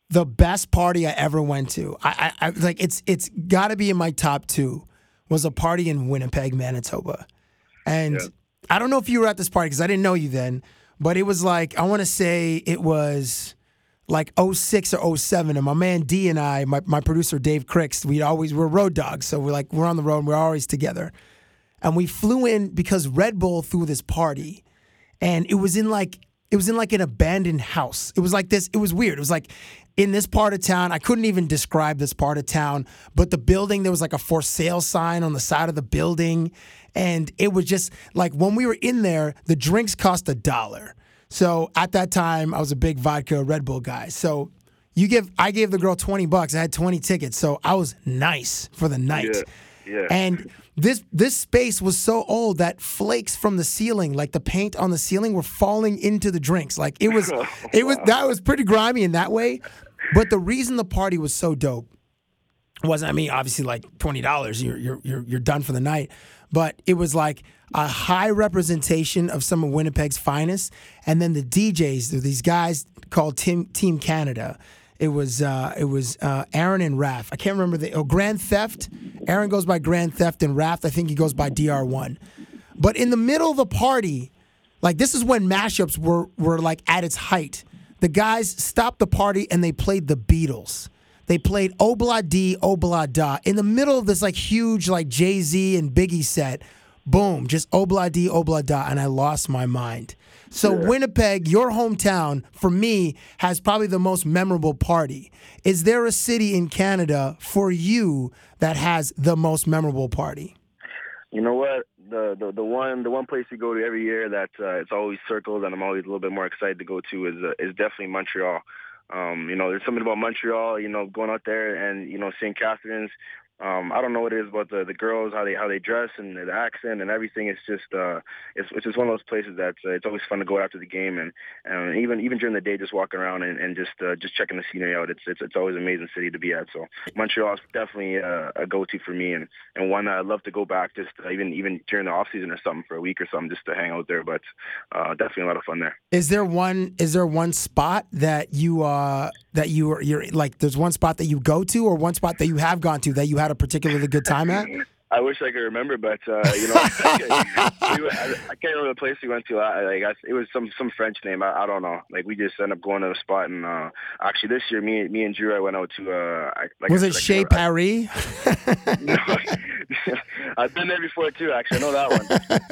the best party I ever went to, I, I, I like it's it's got to be in my top two, was a party in Winnipeg, Manitoba, and I don't know if you were at this party because I didn't know you then, but it was like I want to say it was like 06 or 07 and my man D and I my, my producer Dave Cricks we always we're road dogs so we're like we're on the road and we're always together. And we flew in because Red Bull threw this party and it was in like it was in like an abandoned house. It was like this it was weird. It was like in this part of town I couldn't even describe this part of town but the building there was like a for sale sign on the side of the building and it was just like when we were in there the drinks cost a dollar so at that time, I was a big vodka Red Bull guy. So you give, I gave the girl twenty bucks. I had twenty tickets, so I was nice for the night. Yeah, yeah. And this this space was so old that flakes from the ceiling, like the paint on the ceiling, were falling into the drinks. Like it was, oh, it was that was pretty grimy in that way. But the reason the party was so dope wasn't I mean obviously like twenty dollars you're you're you're you're done for the night, but it was like a high representation of some of Winnipeg's finest, and then the DJs these guys called Team Team Canada. It was uh, it was uh, Aaron and Raph. I can't remember the oh Grand Theft. Aaron goes by Grand Theft, and Raph I think he goes by Dr One. But in the middle of the party, like this is when mashups were were like at its height. The guys stopped the party and they played the Beatles. They played oh Obla D, Obla oh Da in the middle of this like huge like Jay Z and Biggie set. Boom, just oh Obla D, Obla Da, and I lost my mind. So Winnipeg, your hometown, for me, has probably the most memorable party. Is there a city in Canada for you that has the most memorable party? You know what? The, the the one the one place we go to every year that uh, it's always circled and I'm always a little bit more excited to go to is uh, is definitely Montreal. Um, you know, there's something about Montreal. You know, going out there and you know St. Catherine's. Um, I don't know what it is about the the girls how they how they dress and the accent and everything. It's just uh, it's it's just one of those places that uh, it's always fun to go after the game and, and even even during the day just walking around and, and just uh, just checking the scenery out. It's it's it's always an amazing city to be at. So Montreal is definitely uh, a go to for me and and one that I'd love to go back just uh, even even during the off season or something for a week or something just to hang out there. But uh, definitely a lot of fun there. Is there one? Is there one spot that you uh that you are you're like? There's one spot that you go to, or one spot that you have gone to that you had a particularly good time at? I wish I could remember, but uh, you know, I, I can't remember the place we went to. I, like I, it was some some French name. I, I don't know. Like we just ended up going to a spot, and uh, actually this year, me me and Drew, I went out to. Uh, I, like Was I, it like, Chez Paris? I've been there before too. Actually, I know that one.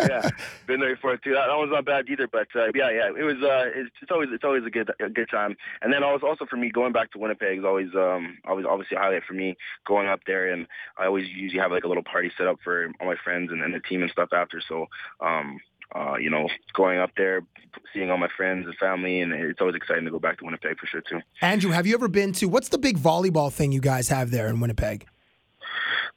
yeah, been there before too. That, that one's not bad either. But uh, yeah, yeah, it was. Uh, it's, it's always it's always a good a good time. And then also also for me going back to Winnipeg is always um always obviously a highlight for me going up there. And I always usually have like a little party set up for all my friends and, and the team and stuff after. So um uh you know going up there, seeing all my friends and family, and it's always exciting to go back to Winnipeg for sure too. Andrew, have you ever been to what's the big volleyball thing you guys have there in Winnipeg?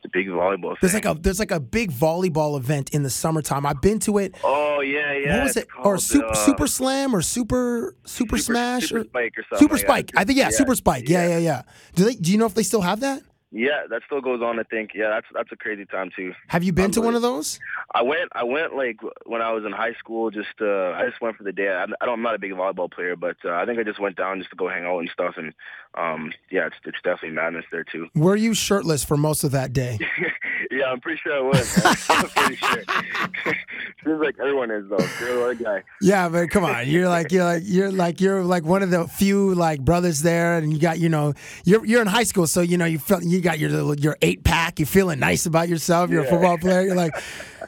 The big volleyball. There's thing. like a there's like a big volleyball event in the summertime. I've been to it. Oh yeah, yeah. what was it? Or super, uh, super Slam or super super, smash Super or Spike or something Super like. Spike. I think yeah, Yeah, Super Spike. Yeah, yeah, yeah. Do they? Do you know if they still have that? Yeah, that still goes on. I think. Yeah, that's that's a crazy time too. Have you been to one of those? I went. I went like when I was in high school. Just uh, I just went for the day. I, I don't. I'm not a big volleyball player, but uh, I think I just went down just to go hang out and stuff. And um, yeah, it's it's definitely madness there too. Were you shirtless for most of that day? yeah, I'm pretty sure I was. I'm pretty sure. Seems like everyone is though. You're a guy. Yeah, but come on, you're like you're like you're like you're like one of the few like brothers there, and you got you know you're you're in high school, so you know you felt you got your little your eight pack, you're feeling nice about yourself, you're a football player, you're like.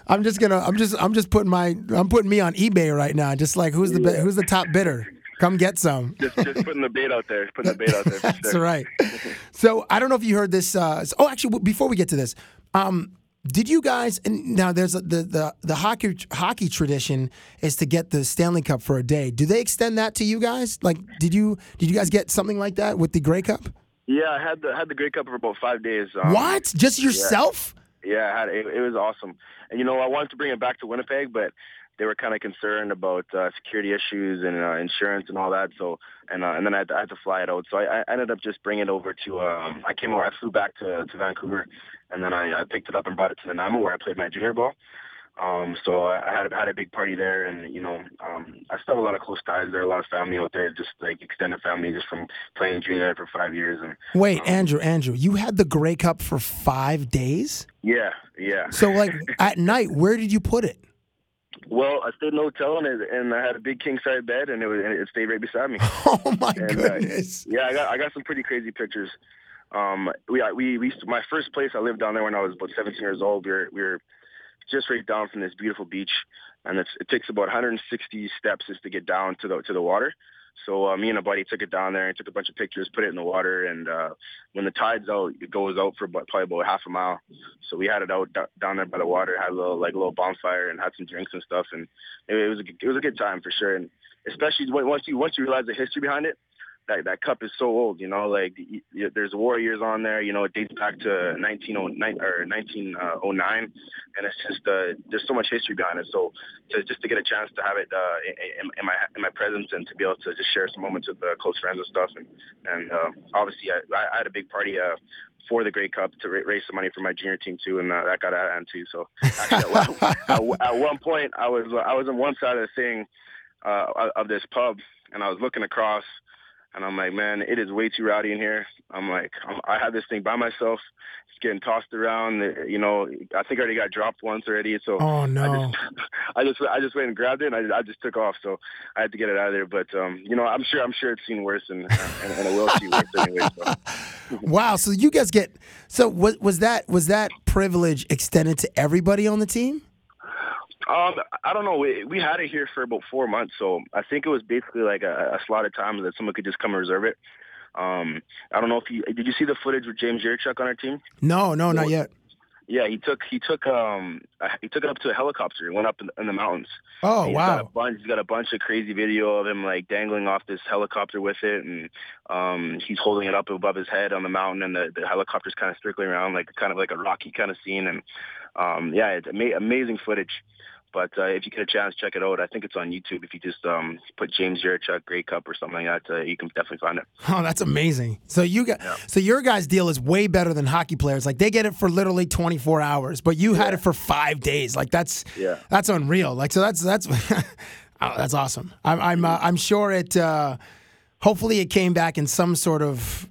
I'm just gonna. I'm just. I'm just putting my. I'm putting me on eBay right now. Just like who's the bi- who's the top bidder? Come get some. Just just putting the bait out there. Putting the bait out there. That's sure. right. So I don't know if you heard this. Uh, oh, actually, before we get to this, um, did you guys? And now there's a, the the the hockey hockey tradition is to get the Stanley Cup for a day. Do they extend that to you guys? Like, did you did you guys get something like that with the Grey Cup? Yeah, I had the had the Grey Cup for about five days. Um, what? Just yeah. yourself? Yeah, I had it, it was awesome. And you know, I wanted to bring it back to Winnipeg, but they were kind of concerned about uh, security issues and uh, insurance and all that. So, and uh, and then I had, to, I had to fly it out. So I, I ended up just bringing it over to. Um, I came over. I flew back to to Vancouver, and then I, I picked it up and brought it to the Nanaimo where I played my junior ball. Um, so I I had had a big party there, and you know, um, I still have a lot of close ties there, a lot of family out there, just like extended family, just from playing junior for five years. And Wait, Andrew, Andrew, you had the Grey Cup for five days. yeah, yeah. So like at night, where did you put it? Well, I stayed in a hotel and, it, and I had a big king size bed and it was and it stayed right beside me. Oh my And, uh, goodness! yeah, I got I got some pretty crazy pictures. Um, we we we my first place I lived down there when I was about 17 years old. We were we were just right down from this beautiful beach, and it takes about 160 steps just to get down to the to the water. So uh, me and a buddy took it down there and took a bunch of pictures, put it in the water, and uh, when the tide's out, it goes out for about, probably about half a mile. So we had it out d- down there by the water, had a little like a little bonfire, and had some drinks and stuff, and it, it was a, it was a good time for sure. And especially once you once you realize the history behind it, that that cup is so old. You know, like y- y- there's Warriors on there. You know, it dates back to 1909 or 1909, and it's just uh, there's so much history behind it. So to, just to get a chance to have it uh, in, in my in my presence and to be able to just share some moments with uh, close friends and stuff, and and uh, obviously I, I had a big party. Uh, for the Grey Cup to raise some money for my junior team too, and uh, that got out of hand too. So actually, at, one- at, at one point, I was I was on one side of the thing uh, of this pub, and I was looking across, And I'm like, man, it is way too rowdy in here. I'm like, I'm, I have this thing by myself. It's getting tossed around. You know, I think I already got dropped once already. So Oh no. I just, I just, I just went and grabbed it, and I, I just took off. So I had to get it out of there. But um, you know, I'm sure, I'm sure it's seen worse, and and, and it will see worse anyway. So. Wow. So you guys get so was was that was that privilege extended to everybody on the team? Um, I don't know. We, we had it here for about four months, so I think it was basically like a, a slotted time that someone could just come and reserve it. Um, I don't know if you did you see the footage with James Yurichuk on our team? No, no, not yet. Yeah, he took he took um uh, he took it up to a helicopter. He went up in, in the mountains. Oh He's Got a wow. bunch, he's got a bunch of crazy video of him like dangling off this helicopter with it, and um he's holding it up above his head on the mountain, and the, the helicopter's kind of circling around like kind of like a rocky kind of scene, and um yeah, it's ama- amazing footage. But uh, if you get a chance, check it out. I think it's on YouTube. If you just um, put James Yurichuk Grey Cup or something like that, uh, you can definitely find it. Oh, that's amazing. So you got so your guys' deal is way better than hockey players. Like they get it for literally 24 hours, but you had it for five days. Like that's Yeah. that's unreal. Like so that's that's oh, that's awesome. I'm I'm uh, I'm sure it. Uh, hopefully, it came back in some sort of.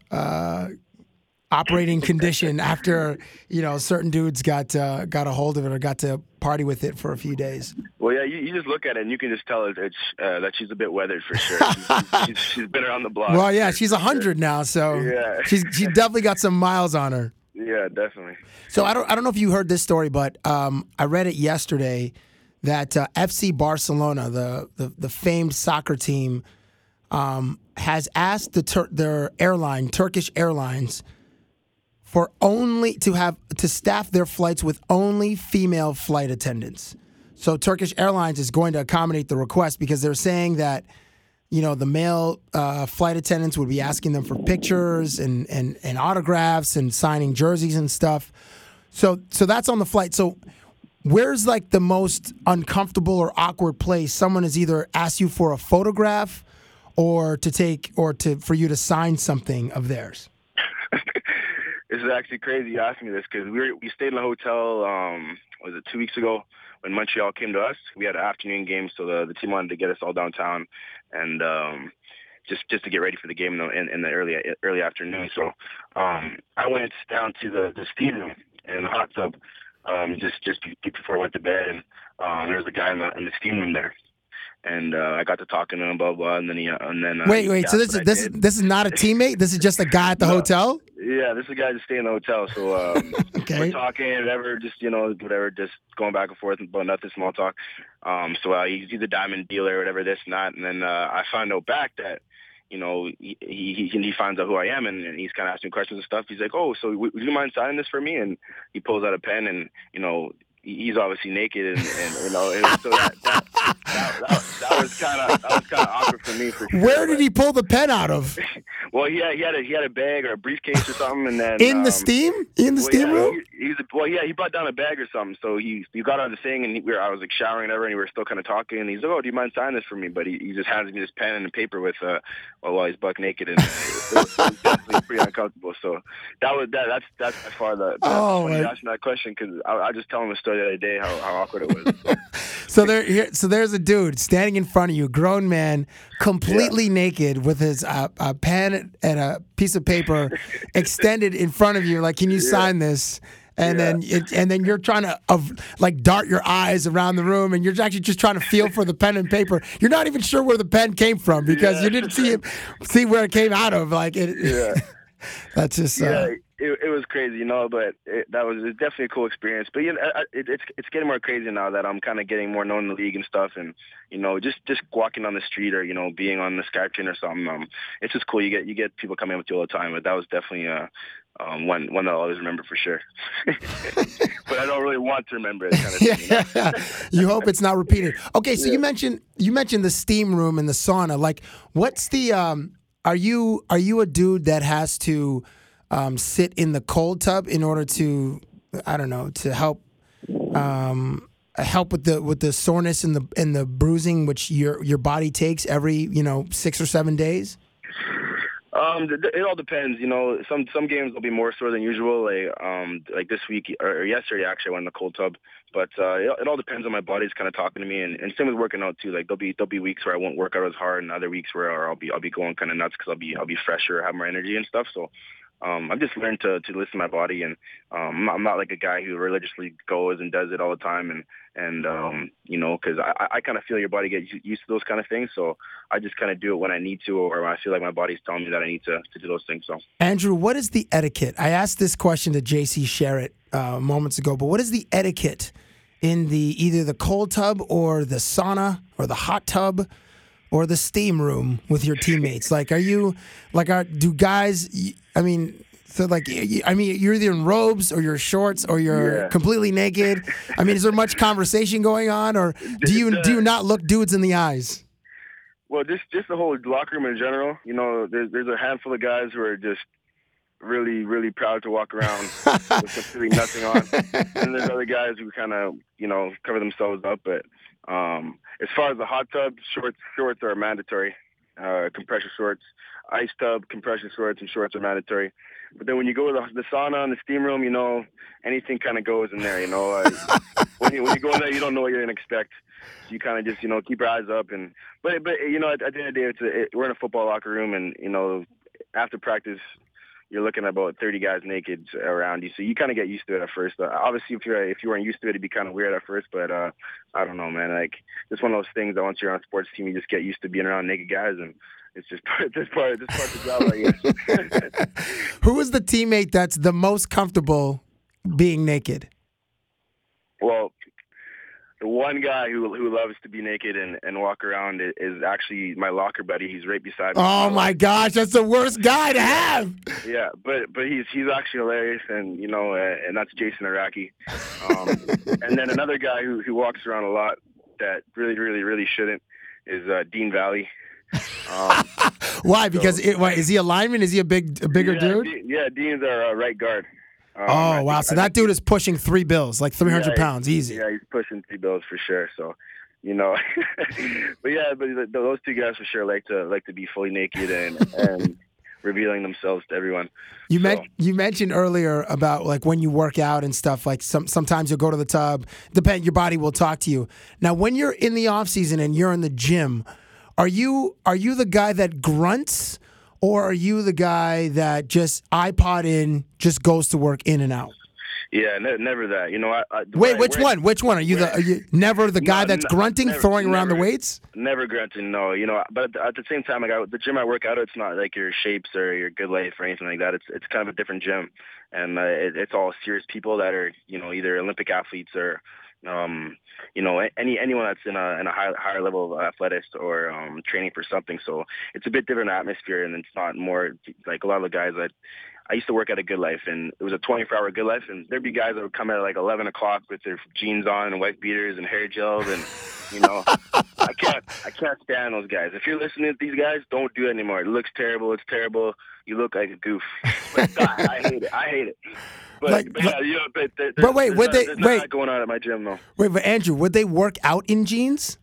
Operating condition after you know certain dudes got uh, got a hold of it or got to party with it for a few days. Well, yeah, you, you just look at it and you can just tell it, it's uh, that she's a bit weathered for sure. She's, she's, she's been around the block. Well, yeah, she's hundred now, so Yeah. she's she definitely got some miles on her. Yeah, definitely. So I don't I don't know if you heard this story, but um, I read it yesterday that uh, FC Barcelona, the, the the famed soccer team, um, has asked the Tur- their airline, Turkish Airlines, for only to have to staff their flights with only female flight attendants. So Turkish Airlines is going to accommodate the request because they're saying that you know the male uh, flight attendants would be asking them for pictures and, and and autographs and signing jerseys and stuff. So so that's on the flight. So where's like the most uncomfortable or awkward place someone has either asked you for a photograph or to take or to for you to sign something of theirs? This is actually crazy you asking me this because we we stayed in a hotel. Um, was it two weeks ago when Montreal came to us? We had an afternoon game, so the the team wanted to get us all downtown and um, just just to get ready for the game in the, in, in the early early afternoon. So um, I went down to the the steam room and the hot tub um, just just before I went to bed, and um, there was a guy in the in the steam room there. And uh, I got to talking to him, blah blah, and then he, and then uh, Wait, wait. So this is this is this is not a teammate. This is just a guy at the No. hotel. Yeah, this is a guy just staying in the hotel. So um, Okay. we're talking, whatever, just you know, whatever, just going back and forth, but nothing small talk. Um, so uh, he's he's a diamond dealer, whatever, this and that. And then uh, I find out back that you know he he, he he finds out who I am, and, and he's kind of asking questions and stuff. He's like, oh, so w- would you mind signing this for me? And he pulls out a pen, and you know. He- He's obviously naked, and, and you know, and so that that, that, that, was kind of that was kind of awkward for me. For sure. Where did he pull the pen out of? Well, he had he had a he had a bag or a briefcase or something, and then In the um, steam? In the well, steam yeah, room? He, he's a, well, yeah, he brought down a bag or something. So he he got on the thing, and he, we were, I was like showering and everything. And we were still kind of talking, and he's like, "Oh, do you mind signing this for me?" But he, he just hands me this pen and a paper with uh, well, while he's buck naked, and uh, it, was, it was definitely pretty uncomfortable. So that was that. That's that's by far the. That's Oh, funny you my- asked me that question because I, I just tell him a story the other day how, how awkward it was. So there, here, so there's a dude standing in front of you, grown man, completely naked, with his uh, a pen and a piece of paper extended in front of you. Like, can you sign this? And then, it, and then you're trying to of, like dart your eyes around the room, and you're actually just trying to feel for the pen and paper. You're not even sure where the pen came from because you didn't see it, see where it came out of. Like, it, Yeah. that's just. Uh, yeah, it, it was crazy, you know, but it, that was definitely a cool experience. But you know, it, it's it's getting more crazy now that I'm kind of getting more known in the league and stuff, and you know, just just walking on the street or you know, being on the SkyTrain or something. Um, it's just cool. You get you get people coming up to you all the time, but that was definitely uh, um, one one that I'll always remember for sure. but I don't really want to remember it. Kind of thing, you know? yeah, you hope it's not repeated. Okay, so you mentioned you mentioned the steam room and the sauna. Like, what's the um? Are you are you a dude that has to um, sit in the cold tub in order to I don't know to help um help with the with the soreness and the and the bruising which your your body takes every you know six or seven days? Um, it all depends. You know, some some games will be more sore than usual. Like um, like this week or, or yesterday, actually, I went in the cold tub. But uh, it, it all depends on my body's kind of talking to me, and, and same with working out too. Like there'll be there'll be weeks where I won't work out as hard, and other weeks where I'll be I'll be going kind of nuts because I'll be I'll be fresher, have more energy and stuff. So um, I've just learned to, to listen to my body, and um, I'm, not, I'm not like a guy who religiously goes and does it all the time, and and um, you know, because I, I kind of feel your body gets used to those kind of things, so I just kind of do it when I need to, or when I feel like my body's telling me that I need to, to do those things. So, Andrew, what is the etiquette? I asked this question to J.C. Sherritt uh, moments ago, but what is the etiquette in the either the cold tub or the sauna or the hot tub? Or the steam room with your teammates? Like, are you like, are do guys? I mean, so like, I mean, you're either in robes or you're shorts or you're Yeah. completely naked. I mean, is there much conversation going on, or do you do you not look dudes in the eyes? well, just just the whole locker room in general. You know, there's there's a handful of guys who are just really really proud to walk around with completely nothing on, and there's other guys who kind of you know cover themselves up. But um, as far as the hot tub, shorts shorts are mandatory. Uh, compression shorts, ice tub, compression shorts, and shorts are mandatory. But then when you go to the, the sauna and the steam room, you know anything kind of goes in there. You know, uh, when you when you go in there, you don't know what you're gonna expect. So you kind of just you know keep your eyes up and but but you know at, at the end of the day, it's a, it, we're in a football locker room and you know after practice you're looking at about 30 guys naked around you, so you kind of get used to it at first. Uh, obviously, if you're if you weren't used to it, it'd be kind of weird at first. But uh, I don't know, man. Like it's one of those things that once you're on a sports team, you just get used to being around naked guys, and it's just part this part this part of the job, I guess. Who is the teammate that's the most comfortable being naked? well, the one guy who who loves to be naked and, and walk around is, actually my locker buddy. He's right beside me. Oh my gosh, that's the worst guy to have. Yeah, but but he's he's actually hilarious, and you know, uh, and that's Jason Arakgi. Um, and then another guy who who walks around a lot that really really really shouldn't is uh, Dean Valli. Um, Why? Because it, why, is he a lineman? Is he a big, a bigger yeah, dude? Yeah, Dean's our uh, right guard. Um, Oh wow! think- So I that think dude is pushing three bills, like three hundred Yeah, pounds, easy. Yeah, he's pushing three bills for sure. So, you know, but yeah, but th- those two guys for sure like to like to be fully naked and and revealing themselves to everyone. You meant you mentioned earlier about like when you work out and stuff. Like some sometimes you'll go to the tub. Depend your body will talk to you. Now, when you're in the off season and you're in the gym, are you are you the guy that grunts, or are you the guy that just iPod in, just goes to work in and out? Yeah, ne- never that. You know, I, I Wait, where- which one? Which one are you? The are you never the guy No, that's no, grunting, never- throwing around the weights? Never grunting, no. You know, but at the, at the same time, like I, the gym I work out, it's not like your shapes or your good life or anything like that. It's it's kind of a different gym, and uh, it, it's all serious people that are you know either Olympic athletes or um you know any anyone that's in a in a high, higher level of athletics or um training for something. So it's a bit different atmosphere, and it's not more like a lot of the guys that. I used to work at a Good Life, and it was a 24-hour Good Life, and there'd be guys that would come at like 11 o'clock with their jeans on and white beaters and hair gels, and you know, I can't, I can't stand those guys. If you're listening to these guys, don't do it anymore. It looks terrible. It's terrible. You look like a goof. But I, I hate it. I hate it. But, Like- but, yeah, you know, but, there, But wait, would they- not wait. that going on at my gym though. Wait, but Andrew, would they work out in jeans?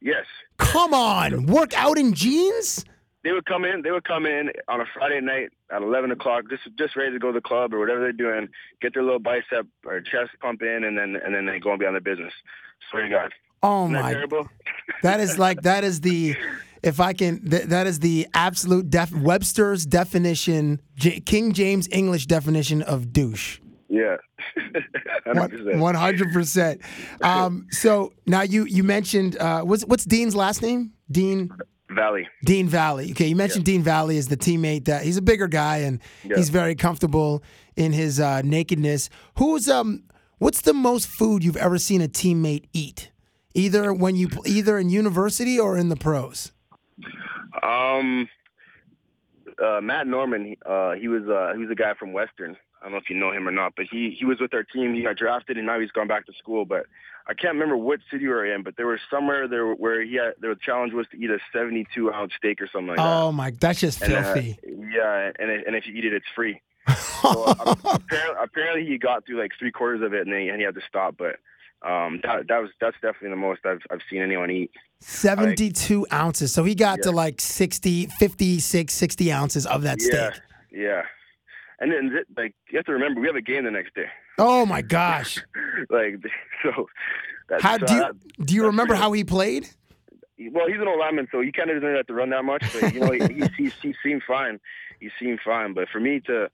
Yes. Come on, work out in jeans? They would come in. They would come in on a Friday night at 11 o'clock, just just ready to go to the club or whatever they're doing. Get their little bicep or chest pump in, and then and then they go and be on their business. Swear to God. Oh Isn't that my! terrible? That is like that is the if I can th- that is the absolute def- Webster's definition, J- King James English definition of douche. Yeah. 100%. One hundred percent. Um. So now you you mentioned uh, what's what's Dean's last name? Dean. Valli. Dean Valli. Okay, you mentioned Dean Valli as the teammate that he's a bigger guy and Yeah. he's very comfortable in his uh, nakedness. Who's um what's the most food you've ever seen a teammate eat? Either when you either in university or in the pros. Um, uh, Matt Norman, uh, he was uh, he was a guy from Western. I don't know if you know him or not, but he he was with our team. He got drafted, and now he's gone back to school. But I can't remember what city we were in, but there was somewhere there where he had the challenge was to eat a 72 ounce steak or something like that. Oh my, that's just And, uh, filthy. yeah, and it, and if you eat it, it's free. So uh, apparently, apparently he got through like three quarters of it, and then he, and he had to stop. But um, that that was that's definitely the most I've I've seen anyone eat. 72 ounces. So he got to like 60, 56, 60 ounces of that Yeah, steak. yeah. And then like you have to remember we have a game the next day. Oh my gosh. like so. How do you, that- do you remember how he played? well, he's an old lineman, so he kind of doesn't have to run that much. But you know, he, he, he, he seemed fine. He seemed fine. But for me to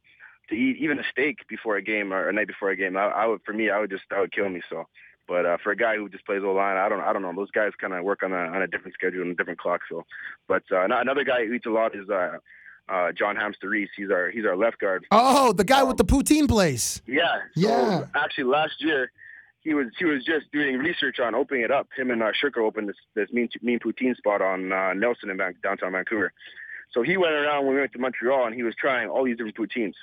to eat even a steak before a game or a night before a game, I, I would for me, I would just that would kill me. So, but uh, for a guy who just plays old line, I don't I don't know. Those guys kind of work on a on a different schedule and a different clock. So, but uh, another guy who eats a lot is uh, uh, Jon Hameister-Ries. He's our he's our left guard. Oh, the guy with the poutine place. Yeah. So Yeah. Actually, last year he was he was just doing research on opening it up. Him and uh, Shirko opened this this mean mean poutine spot on uh, Nelson in Van- downtown Vancouver. So he went around when we went to Montreal and he was trying all these different poutines.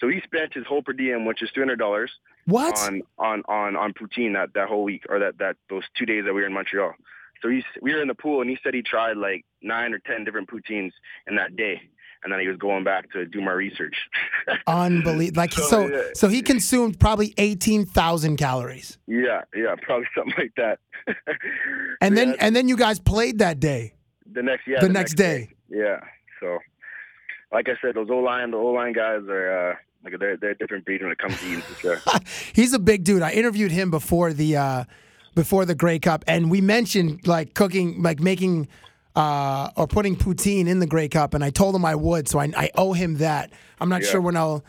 So he spent his whole per diem, which is three hundred dollars, What? on on on on poutine that that whole week or that that those two days that we were in Montreal. So he's we were in the pool and he said he tried like nine or ten different poutines in that day, and then he was going back to do more research. Unbelievable. Like So, so yeah. so he consumed probably 18,000 calories. yeah, yeah, probably something like that. And then and then you guys played that day. The next, yeah, The next day. Yeah. So, like I said, those O line, the O line guys are uh, like they're they're a different breed when it comes to eating for sure. He's a big dude. I interviewed him before the uh, before the Grey Cup, and we mentioned like cooking, like making uh, or putting poutine in the Grey Cup, and I told him I would, so I, I owe him that. I'm not Yeah. sure when I'll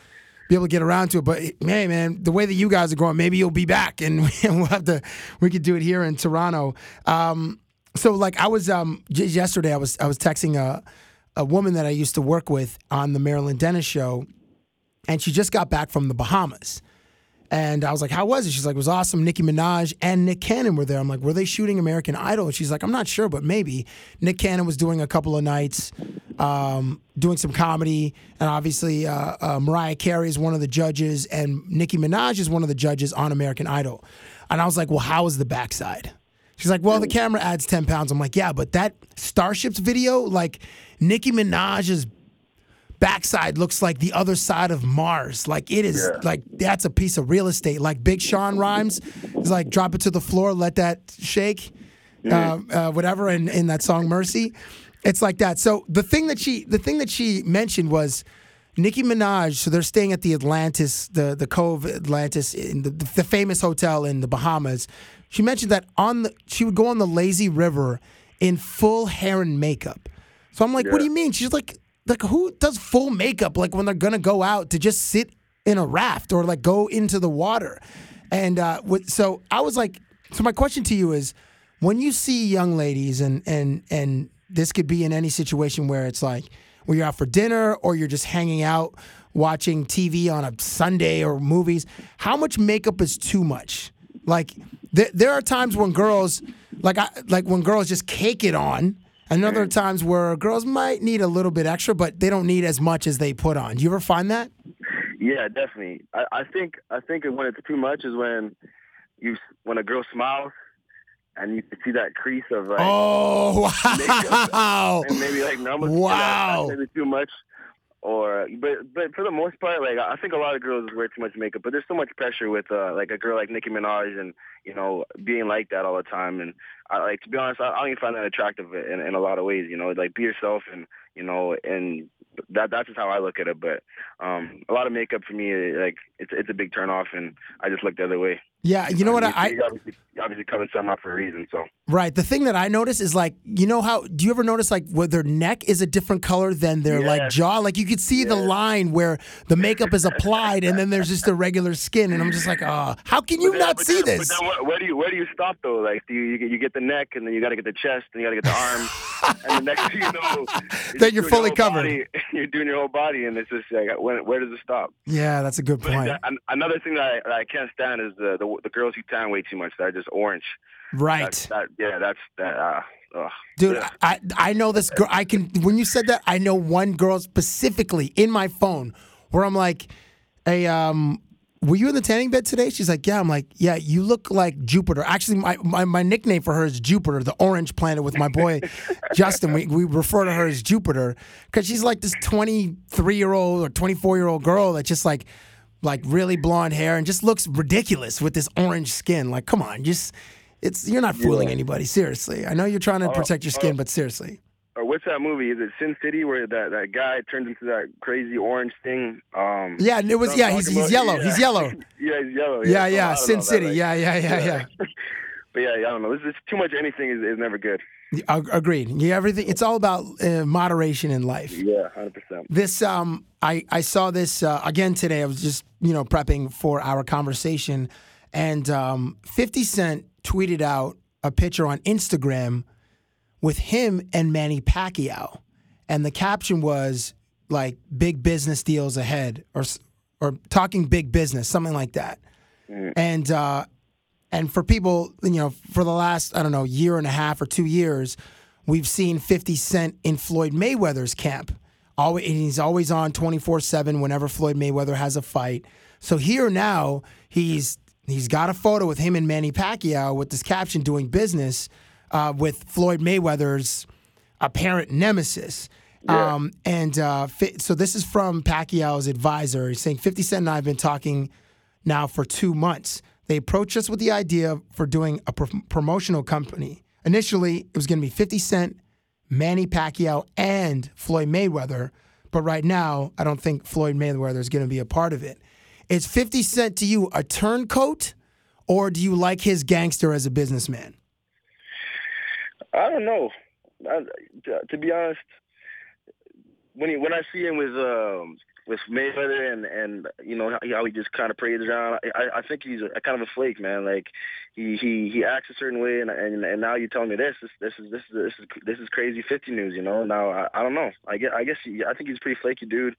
be able to get around to it, but man, man, the way that you guys are going, maybe you'll be back, and we'll have to we could do it here in Toronto. Um, so like I was um, j- yesterday, I was I was texting a a woman that I used to work with on the Marilyn Denis show, and she just got back from the Bahamas. And I was like, "How was it?" She's like, "It was awesome." Nicki Minaj and Nick Cannon were there. I'm like, "Were they shooting American Idol?" And she's like, "I'm not sure, but maybe." Nick Cannon was doing a couple of nights, um, doing some comedy, and obviously uh, uh, Mariah Carey is one of the judges, and Nicki Minaj is one of the judges on American Idol. And I was like, "Well, how is the backside?" She's like, "Well, the camera adds ten pounds." I'm like, "Yeah, but that Starships video, like Nicki Minaj's backside looks like the other side of Mars. Like it is like that's a piece of real estate. Like Big Sean rhymes is like drop it to the floor, let that shake, uh, uh, whatever. In in that song Mercy, it's like that. So the thing that she the thing that she mentioned was. Nicki Minaj, so they're staying at the Atlantis, the the Cove Atlantis, in the, the famous hotel in the Bahamas. She mentioned that on the she would go on the lazy river in full hair and makeup. So I'm like, what do you mean? She's like, like who does full makeup like when they're gonna go out to just sit in a raft or like go into the water? And uh, with, so I was like, so my question to you is, when you see young ladies and and and this could be in any situation where it's like where you're out for dinner or you're just hanging out watching TV on a Sunday or movies, how much makeup is too much? Like there, there are times when girls like I like when girls just cake it on. And other times where girls might need a little bit extra, but they don't need as much as they put on. Do you ever find that? yeah, definitely. I, I think I think when it's too much is when you when a girl smiles and you can see that crease of like Oh wow! and maybe like numbers. Wow. maybe too much. Or, but but for the most part, like I think a lot of girls wear too much makeup. But there's so much pressure with uh, like a girl like Nicki Minaj and you know being like that all the time. And I like to be honest, I, I don't even find that attractive in, in a lot of ways. You know, like be yourself and you know and that that's just how I look at it. But um, a lot of makeup for me, like it's it's a big turn off, and I just look the other way. Yeah, you know what? You- I, you obviously, you obviously covered something up for a reason. So Right. The thing that I notice is like, you know how? Do you ever notice like where their neck is a different color than their like jaw? Like you could see the line where the makeup is applied, and then there's just the regular skin, and I'm just like, oh, how can you But then- not but see then- this? But then where, where do you where do you stop though? Like do you you get, the neck and then you got to get the chest and you got to get the arms and the next thing you know, Then you're fully your covered. body- you're doing your whole body and it's just like when, where does it stop? Yeah, that's a good point. that- an- another thing that I, that I can't stand is the, the the girls who tan way too much. They're just orange. Right. That's, that yeah, that's that. Uh, ugh. Dude, Yeah. I I know this girl. I can when you said that, I know one girl specifically in my phone where I'm like, "Hey, um, were you in the tanning bed today?" She's like, "Yeah." I'm like, "Yeah, you look like Jupiter." Actually, my my, my nickname for her is Jupiter, the orange planet. With my boy Justin, we we refer to her as Jupiter because she's like this 23 year old or 24 year old girl that just like like really blonde hair, and just looks ridiculous with this orange skin. Like, come on, just it's you're not fooling anybody. Seriously, I know you're trying to Oh, protect your oh. skin, oh. but seriously. Or what's that movie? Is it Sin City where that, that guy turns into that crazy orange thing? Um, Yeah, it was. Yeah, he's he's yellow. Yeah. He's yellow. yeah, he's yellow. Yeah, yeah. don't Sin City. like- yeah, yeah, yeah, yeah. but yeah, I don't know. This is too much. Anything is, is never good. Agreed. Yeah, everything. It's all about uh, moderation in life. Yeah, hundred percent. This um, I I saw this uh, again today. I was just you know prepping for our conversation, and um, Fifty Cent tweeted out a picture on Instagram with him and Manny Pacquiao, and the caption was like "big business deals ahead" or or talking big business, something like that. And uh, and for people, you know, for the last, I don't know, year and a half or two years, we've seen 50 Cent in Floyd Mayweather's camp. Always, and he's always on 24 7 whenever Floyd Mayweather has a fight. So here now, he's he's got a photo with him and Manny Pacquiao with this caption doing business uh, with Floyd Mayweather's apparent nemesis. Um, and uh, so this is from Pacquiao's advisor. He's saying 50 Cent and I have been talking now for two months. They approached us with the idea for doing a pro- promotional company. Initially, it was going to be 50 Cent, Manny Pacquiao, and Floyd Mayweather. But right now, I don't think Floyd Mayweather is going to be a part of it. Is 50 Cent to you a turncoat, or do you like his gangster as a businessman? I don't know. I, to, to be honest, when he, when I see him with um with Mayweather and and you know how, he just kind of prays around, I I think he's a, kind of a flake, man. Like he he he acts a certain way, and and, and now you're telling me this. This this is this is this is this is crazy fifty news. You know. Now I, I don't know. I get I guess he, I think he's a pretty flaky dude.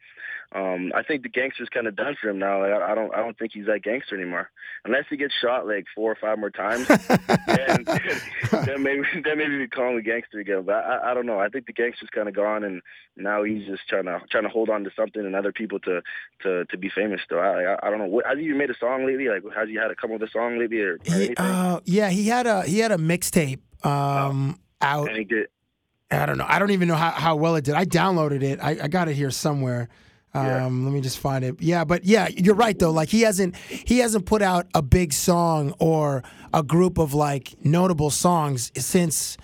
Um, I think the gangster's kind of done for him now. Like, I, I don't I don't think he's that gangster anymore. Unless he gets shot like four or five more times, then, then maybe then maybe we call him a gangster again. But I, I don't know. I think the gangster's kind of gone, and now he's just trying to trying to hold on to something and other people to to to be famous. Still, I I, I don't know. What, has he made a song lately? Like, has he had a come up with a song lately or, or He, uh, yeah, he had a he had a mixtape um, out. and he did. I don't know. I don't even know how, how well it did. I downloaded it. I, I got it here somewhere. Um, Let me just find it. Yeah, but yeah, you're right though. Like he hasn't he hasn't put out a big song or a group of like notable songs since,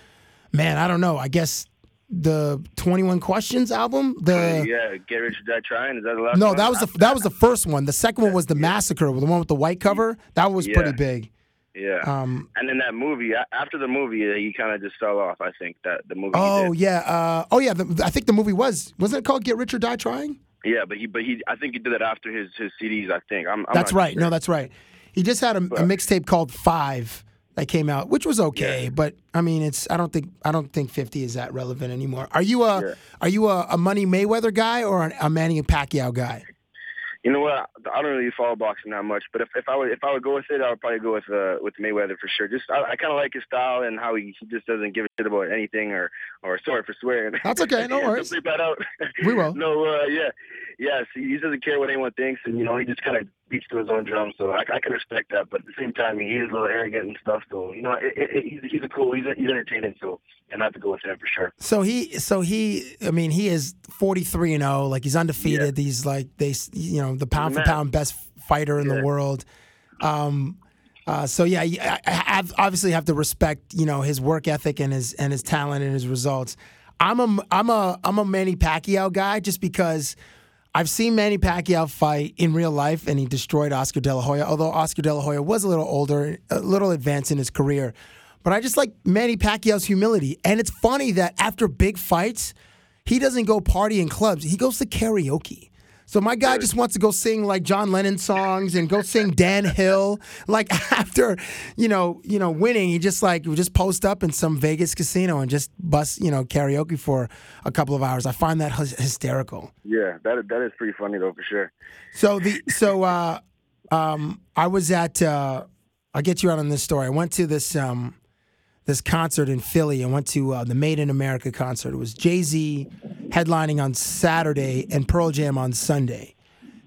man, I don't know. I guess the 21 Questions album. The yeah, Get Rich or Die Trying. Is that the last? no, one? that was the that was the first one. The second one was the Massacre, the one with the white cover. That was pretty big. Yeah. Um, and then that movie, after the movie, uh, he kind of just fell off. I think that the movie. Oh yeah. Uh, oh yeah. The, I think the movie was wasn't it called Get Rich or Die Trying? Yeah, but he, but he, I think he did that after his his CDs. I think. I'm. I'm That's right. Sure. No, that's right. He just had a, a mixtape called Five that came out, which was okay, but I mean, it's I don't think I don't think Fifty is that relevant anymore. Are you a are you a, a Money Mayweather guy or an, a Manny and Pacquiao guy? You know what? I don't really follow boxing that much, but if, if I would if I would go with it, I would probably go with uh, with Mayweather for sure. Just I, I kind of like his style and how he, he just doesn't give a shit about anything or or sorry for swearing. That's okay, no worries. Bleep that out. We will. No, uh, yeah, yeah. See, he doesn't care what anyone thinks, and you know he just kind of beats to his own drum. So I, I can respect that, but at the same time, he is a little arrogant and stuff. So you know, it, it, he's he's a cool, he's he's entertaining. So and I have to go with him for sure. So he so he I mean he is forty three and zero. Like he's undefeated. He's like they you know the pound for pound best fighter in the world. Um, uh, so yeah, I, I obviously have to respect you know his work ethic and his and his talent and his results. I'm a I'm a I'm a Manny Pacquiao guy just because I've seen Manny Pacquiao fight in real life and he destroyed Oscar De La Hoya. Although Oscar De La Hoya was a little older, a little advanced in his career, but I just like Manny Pacquiao's humility. And it's funny that after big fights, he doesn't go party in clubs. He goes to karaoke. So my guy just wants to go sing like John Lennon songs and go sing Dan Hill. Like after, you know, you know, winning, he just like would just post up in some Vegas casino and just bust, you know, karaoke for a couple of hours. I find that hys- hysterical. Yeah, that that is pretty funny though for sure. So the so uh, um, I was at uh, I'll get you out on this story. I went to this um, this concert in Philly. I went to uh, the Made in America concert. It was Jay Z headlining on Saturday and Pearl Jam on Sunday.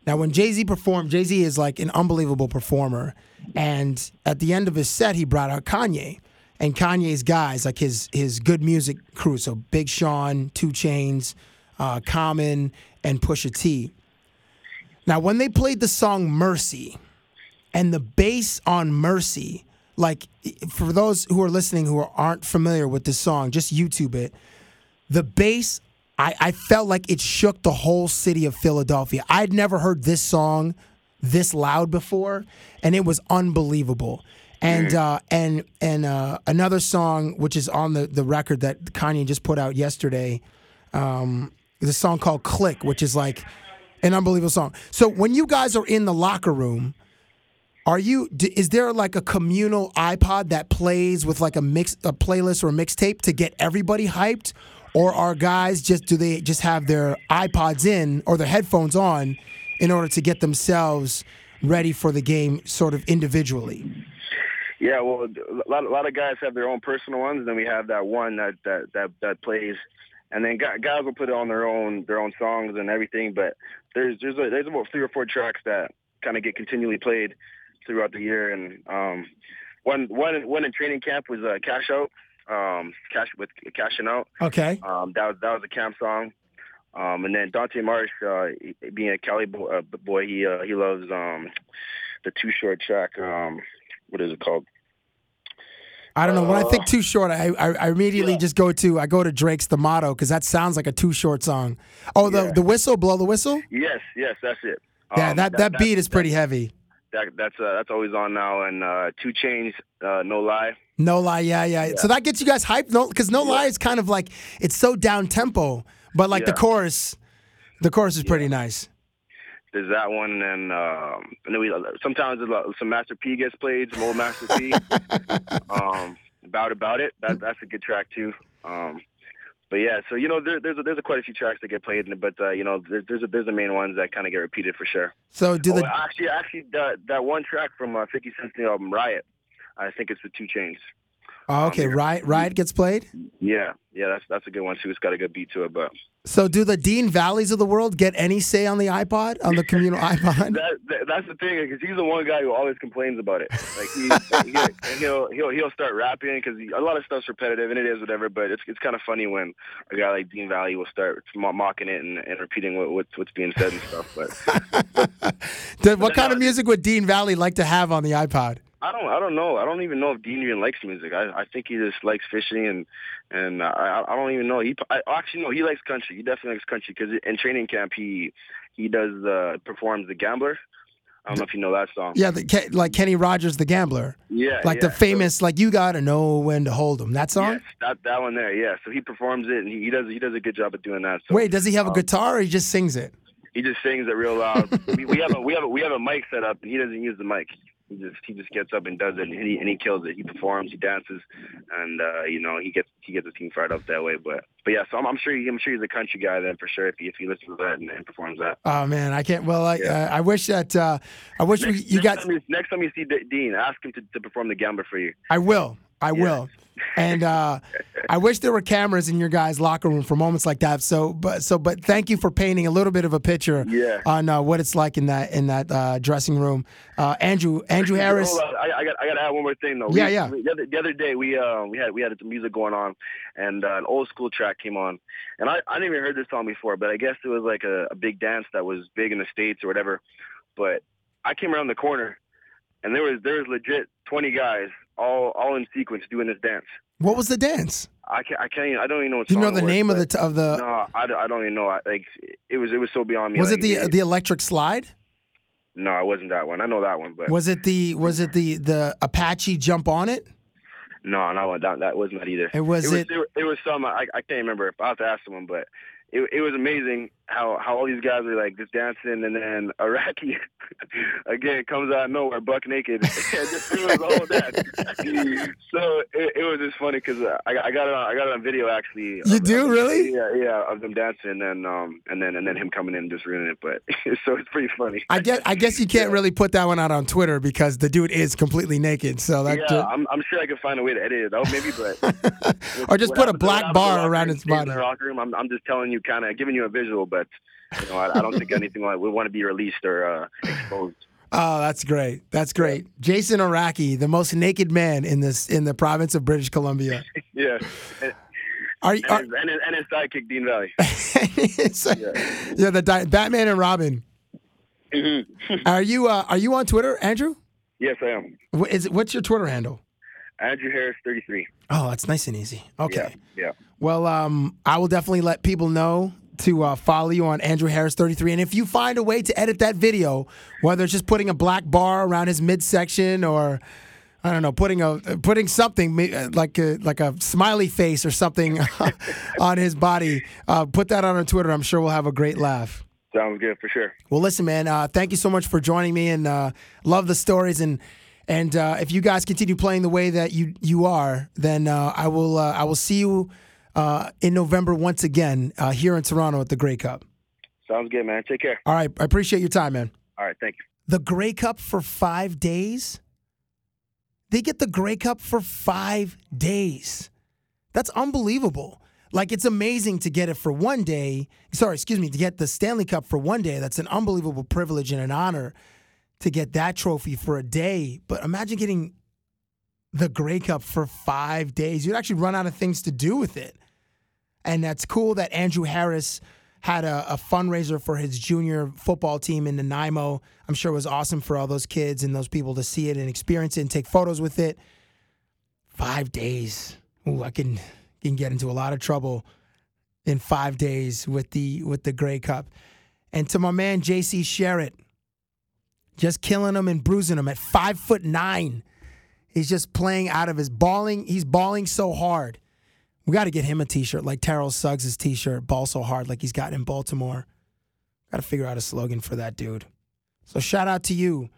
Now, when Jay Z performed, Jay Z is like an unbelievable performer. And at the end of his set, he brought out Kanye. And Kanye's guys, like his his good music crew, so Big Sean, 2 Chainz, uh, Common, and Pusha T. Now, when they played the song Mercy and the bass on Mercy, like for those who are listening who aren't familiar with this song, just YouTube it. The bass, I, I felt like it shook the whole city of Philadelphia. I'd never heard this song this loud before, and it was unbelievable. And uh, and and uh, another song which is on the, the record that Kanye just put out yesterday, um, is a song called "Clique," which is like an unbelievable song. So when you guys are in the locker room, are you? Is there like a communal iPod that plays with like a mix, a playlist or a mixtape to get everybody hyped, or are guys just do they just have their iPods in or their headphones on in order to get themselves ready for the game, sort of individually? Yeah, well, a lot, a lot of guys have their own personal ones, and then we have that one that that that, that plays, and then guys will put it on their own their own songs and everything. But there's there's a, there's about three or four tracks that kind of get continually played throughout the year, and um, one one one in training camp was uh, Cash Out, um, Cash with Cashing Out. Okay. Um, that was that was a camp song. Um, and then Dante Marsh, uh, being a Cali bo- uh, boy, he uh, he loves um, the Too Short track. Um, what is it called? I don't know. When I think too short, I I, I immediately just go to I go to Drake's The Motto because that sounds like a too short song. Oh, the the whistle, blow the whistle. Yes, yes, that's it. Yeah, Um, that, that beat is pretty heavy. That, that's uh, that's always on now, and uh, 2 Chainz, uh, No Lie. No lie, yeah, yeah. So that gets you guys hyped, no? Because no lie is kind of like it's so down tempo, but like the chorus, the chorus is pretty nice. There's that one, and um, and then we sometimes uh, some Master P gets played, some old Master P. um, about about it, that that's a good track too. Um, but yeah, so you know, there, there's a, there's a quite a few tracks that get played, but uh, you know, there, there's a, there's the main ones that kind of get repeated for sure. So do oh, the actually actually that that one track from uh, 50 Cent's new album Riot, I think it's with 2 Chainz. oh, okay, riot riot gets played. Yeah, yeah, that's that's a good one too. It's got a good beat to it, but So do the Dean Vallis of the world get any say on the iPod on the communal iPod? that, that that's the thing because he's the one guy who always complains about it. Like he, he and he'll he'll he'll start rapping because a lot of stuff's repetitive and it is whatever. But it's it's kind of funny when a guy like Dean Valli will start mocking it and, and repeating what, what's what's being said and stuff. But Do- what kind of music would Dean Valli like to have on the iPod? I don't I don't know. I don't even know if Dean even likes music. I I think he just likes fishing and and I I don't even know. He I, actually no he likes country. He definitely likes country because in training camp he he does uh performs the Gambler. I don't know if you know that song. Yeah, the, Ke- like Kenny Rogers, the gambler. Yeah, like yeah. the famous, like you gotta know when to hold 'em. That song. Yes, that that one there. Yeah, so he performs it and he, he does he does a good job of doing that. So Wait, does he have a um, guitar or he just sings it? He just sings it real loud. we, we have a we have a we have a mic set up and he doesn't use the mic. He just he just gets up and does it and he and he kills it. He performs, he dances, and uh, you know he gets he gets the team fired up that way. But but yeah, so I'm, I'm sure he, I'm sure he's a country guy then for sure if he if he listens to that and, and performs that. Oh man, I can't. Well, I uh, I wish that uh, I wish we, you next got. time you, next time you see D- Dean, ask him to, to perform the gambler for you. I will. I will. And uh, I wish there were cameras in your guys' locker room for moments like that. So, but so, but thank you for painting a little bit of a picture Yeah. on uh, what it's like in that in that uh, dressing room. Uh, Andrew Andrew Harris. I, I got I got to add one more thing though. Yeah, We- yeah. we- the, other, the other day we uh we had we had some music going on, and uh, an old school track came on, and I I never heard this song before, but I guess it was like a, a big dance that was big in the states or whatever. But I came around the corner, and there was there was legit twenty guys all all in sequence doing this dance. What was the dance? I can't I can't even, I don't even know. What Do you know the it was, name of the t- of the? No, I, don't- I don't even know. I, like it was it was so beyond me. was like, it the the electric slide? No, it wasn't that one. I know that one, but Was it the was it the the Apache jump on it? No, no, that that wasn't that either. It was it. it- Was, it, was some. I, I can't remember. I have to ask someone, but it it was amazing how how all these guys are like just dancing, and then Arakgi again comes out of nowhere, buck naked, and just whole dance. so it, it was just funny because I, I got it on I got it on video actually. You of- do of- really? Yeah, yeah, of them dancing, and then um and then and then him coming in and just ruining it. But so it's pretty funny. I guess I guess you can't really put that one out on Twitter because the dude is completely naked. So that yeah, I'm, I'm sure I could find a way to edit it out, maybe, but Or just put a black bar in the locker around room its stays in body. the locker room. I'm, I'm just telling you, kind of giving you a visual, but you know, I, I don't think anything like would want to be released or uh, exposed. Oh, that's great. That's great. Jason Arakgi, the most naked man in this in the province of British Columbia. Yeah. And, Are, you- and, are his, and, and his sidekick, Dean Valli. yeah, the di- Batman and Robin. Are you uh, are you on Twitter, Andrew? Yes, I am. What is it, what's your Twitter handle? Andrew Harris, 33. Oh, that's nice and easy. Okay. Yeah. Well, um, I will definitely let people know to uh, follow you on Andrew Harris 33. And if you find a way to edit that video, whether it's just putting a black bar around his midsection or I don't know, putting a putting something like a, like a smiley face or something on his body, uh, put that on our Twitter. I'm sure we'll have a great laugh. Sounds good for sure. Well, listen, man. Uh, thank you so much for joining me, and uh, love the stories. And and uh, if you guys continue playing the way that you you are, then uh, I will uh, I will see you uh, in November once again uh, here in Toronto at the Grey Cup. Sounds good, man. Take care. All right, I appreciate your time, man. All right, thank you. The Grey Cup for five days. They get the Grey Cup for five days. That's unbelievable. Like it's amazing to get it for one day. Sorry, excuse me, to get the Stanley Cup for one day. That's an unbelievable privilege and an honor to get that trophy for a day. But imagine getting the Grey Cup for five days. You'd actually run out of things to do with it. And that's cool that Andrew Harris had a, a fundraiser for his junior football team in Nanaimo. I'm sure it was awesome for all those kids and those people to see it and experience it and take photos with it. Five days. Ooh, I can can get into a lot of trouble in five days with the with the Grey Cup. And to my man JC Sherritt, just killing him and bruising him at five foot nine. He's just playing out of his balling. He's balling so hard. We got to get him a T-shirt like Terrell Suggs' T-shirt, "Ball so hard" like he's got in Baltimore. Got to figure out a slogan for that dude. So shout out to you,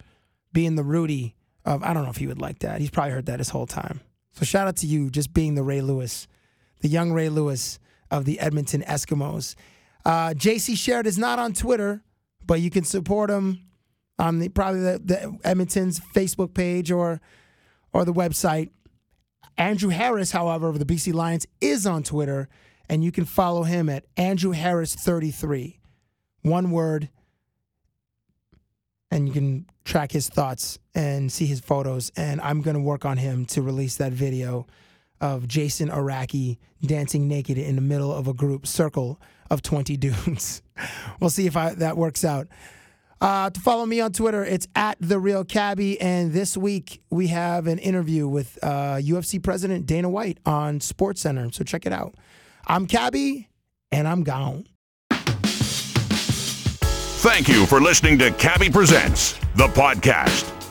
being the Rudy of. I don't know if he would like that. He's probably heard that his whole time. So shout out to you, just being the Ray Lewis, the young Ray Lewis of the Edmonton Eskimos. Uh, JC Sherritt is not on Twitter, but you can support him on the probably the, the Edmonton's Facebook page or or the website. Andrew Harris, however, of the BC Lions is on Twitter, and you can follow him at Andrew Harris33. One word, and you can track his thoughts and see his photos. And I'm going to work on him to release that video of Jason Arakgi dancing naked in the middle of a group circle of 20 dudes. we'll see if I, that works out. Uh, to follow me on Twitter, it's at the real cabbie. And this week we have an interview with uh, UFC President Dana White on Sports Center. So check it out. I'm Cabbie, and I'm gone. Thank you for listening to Cabbie Presents, the podcast.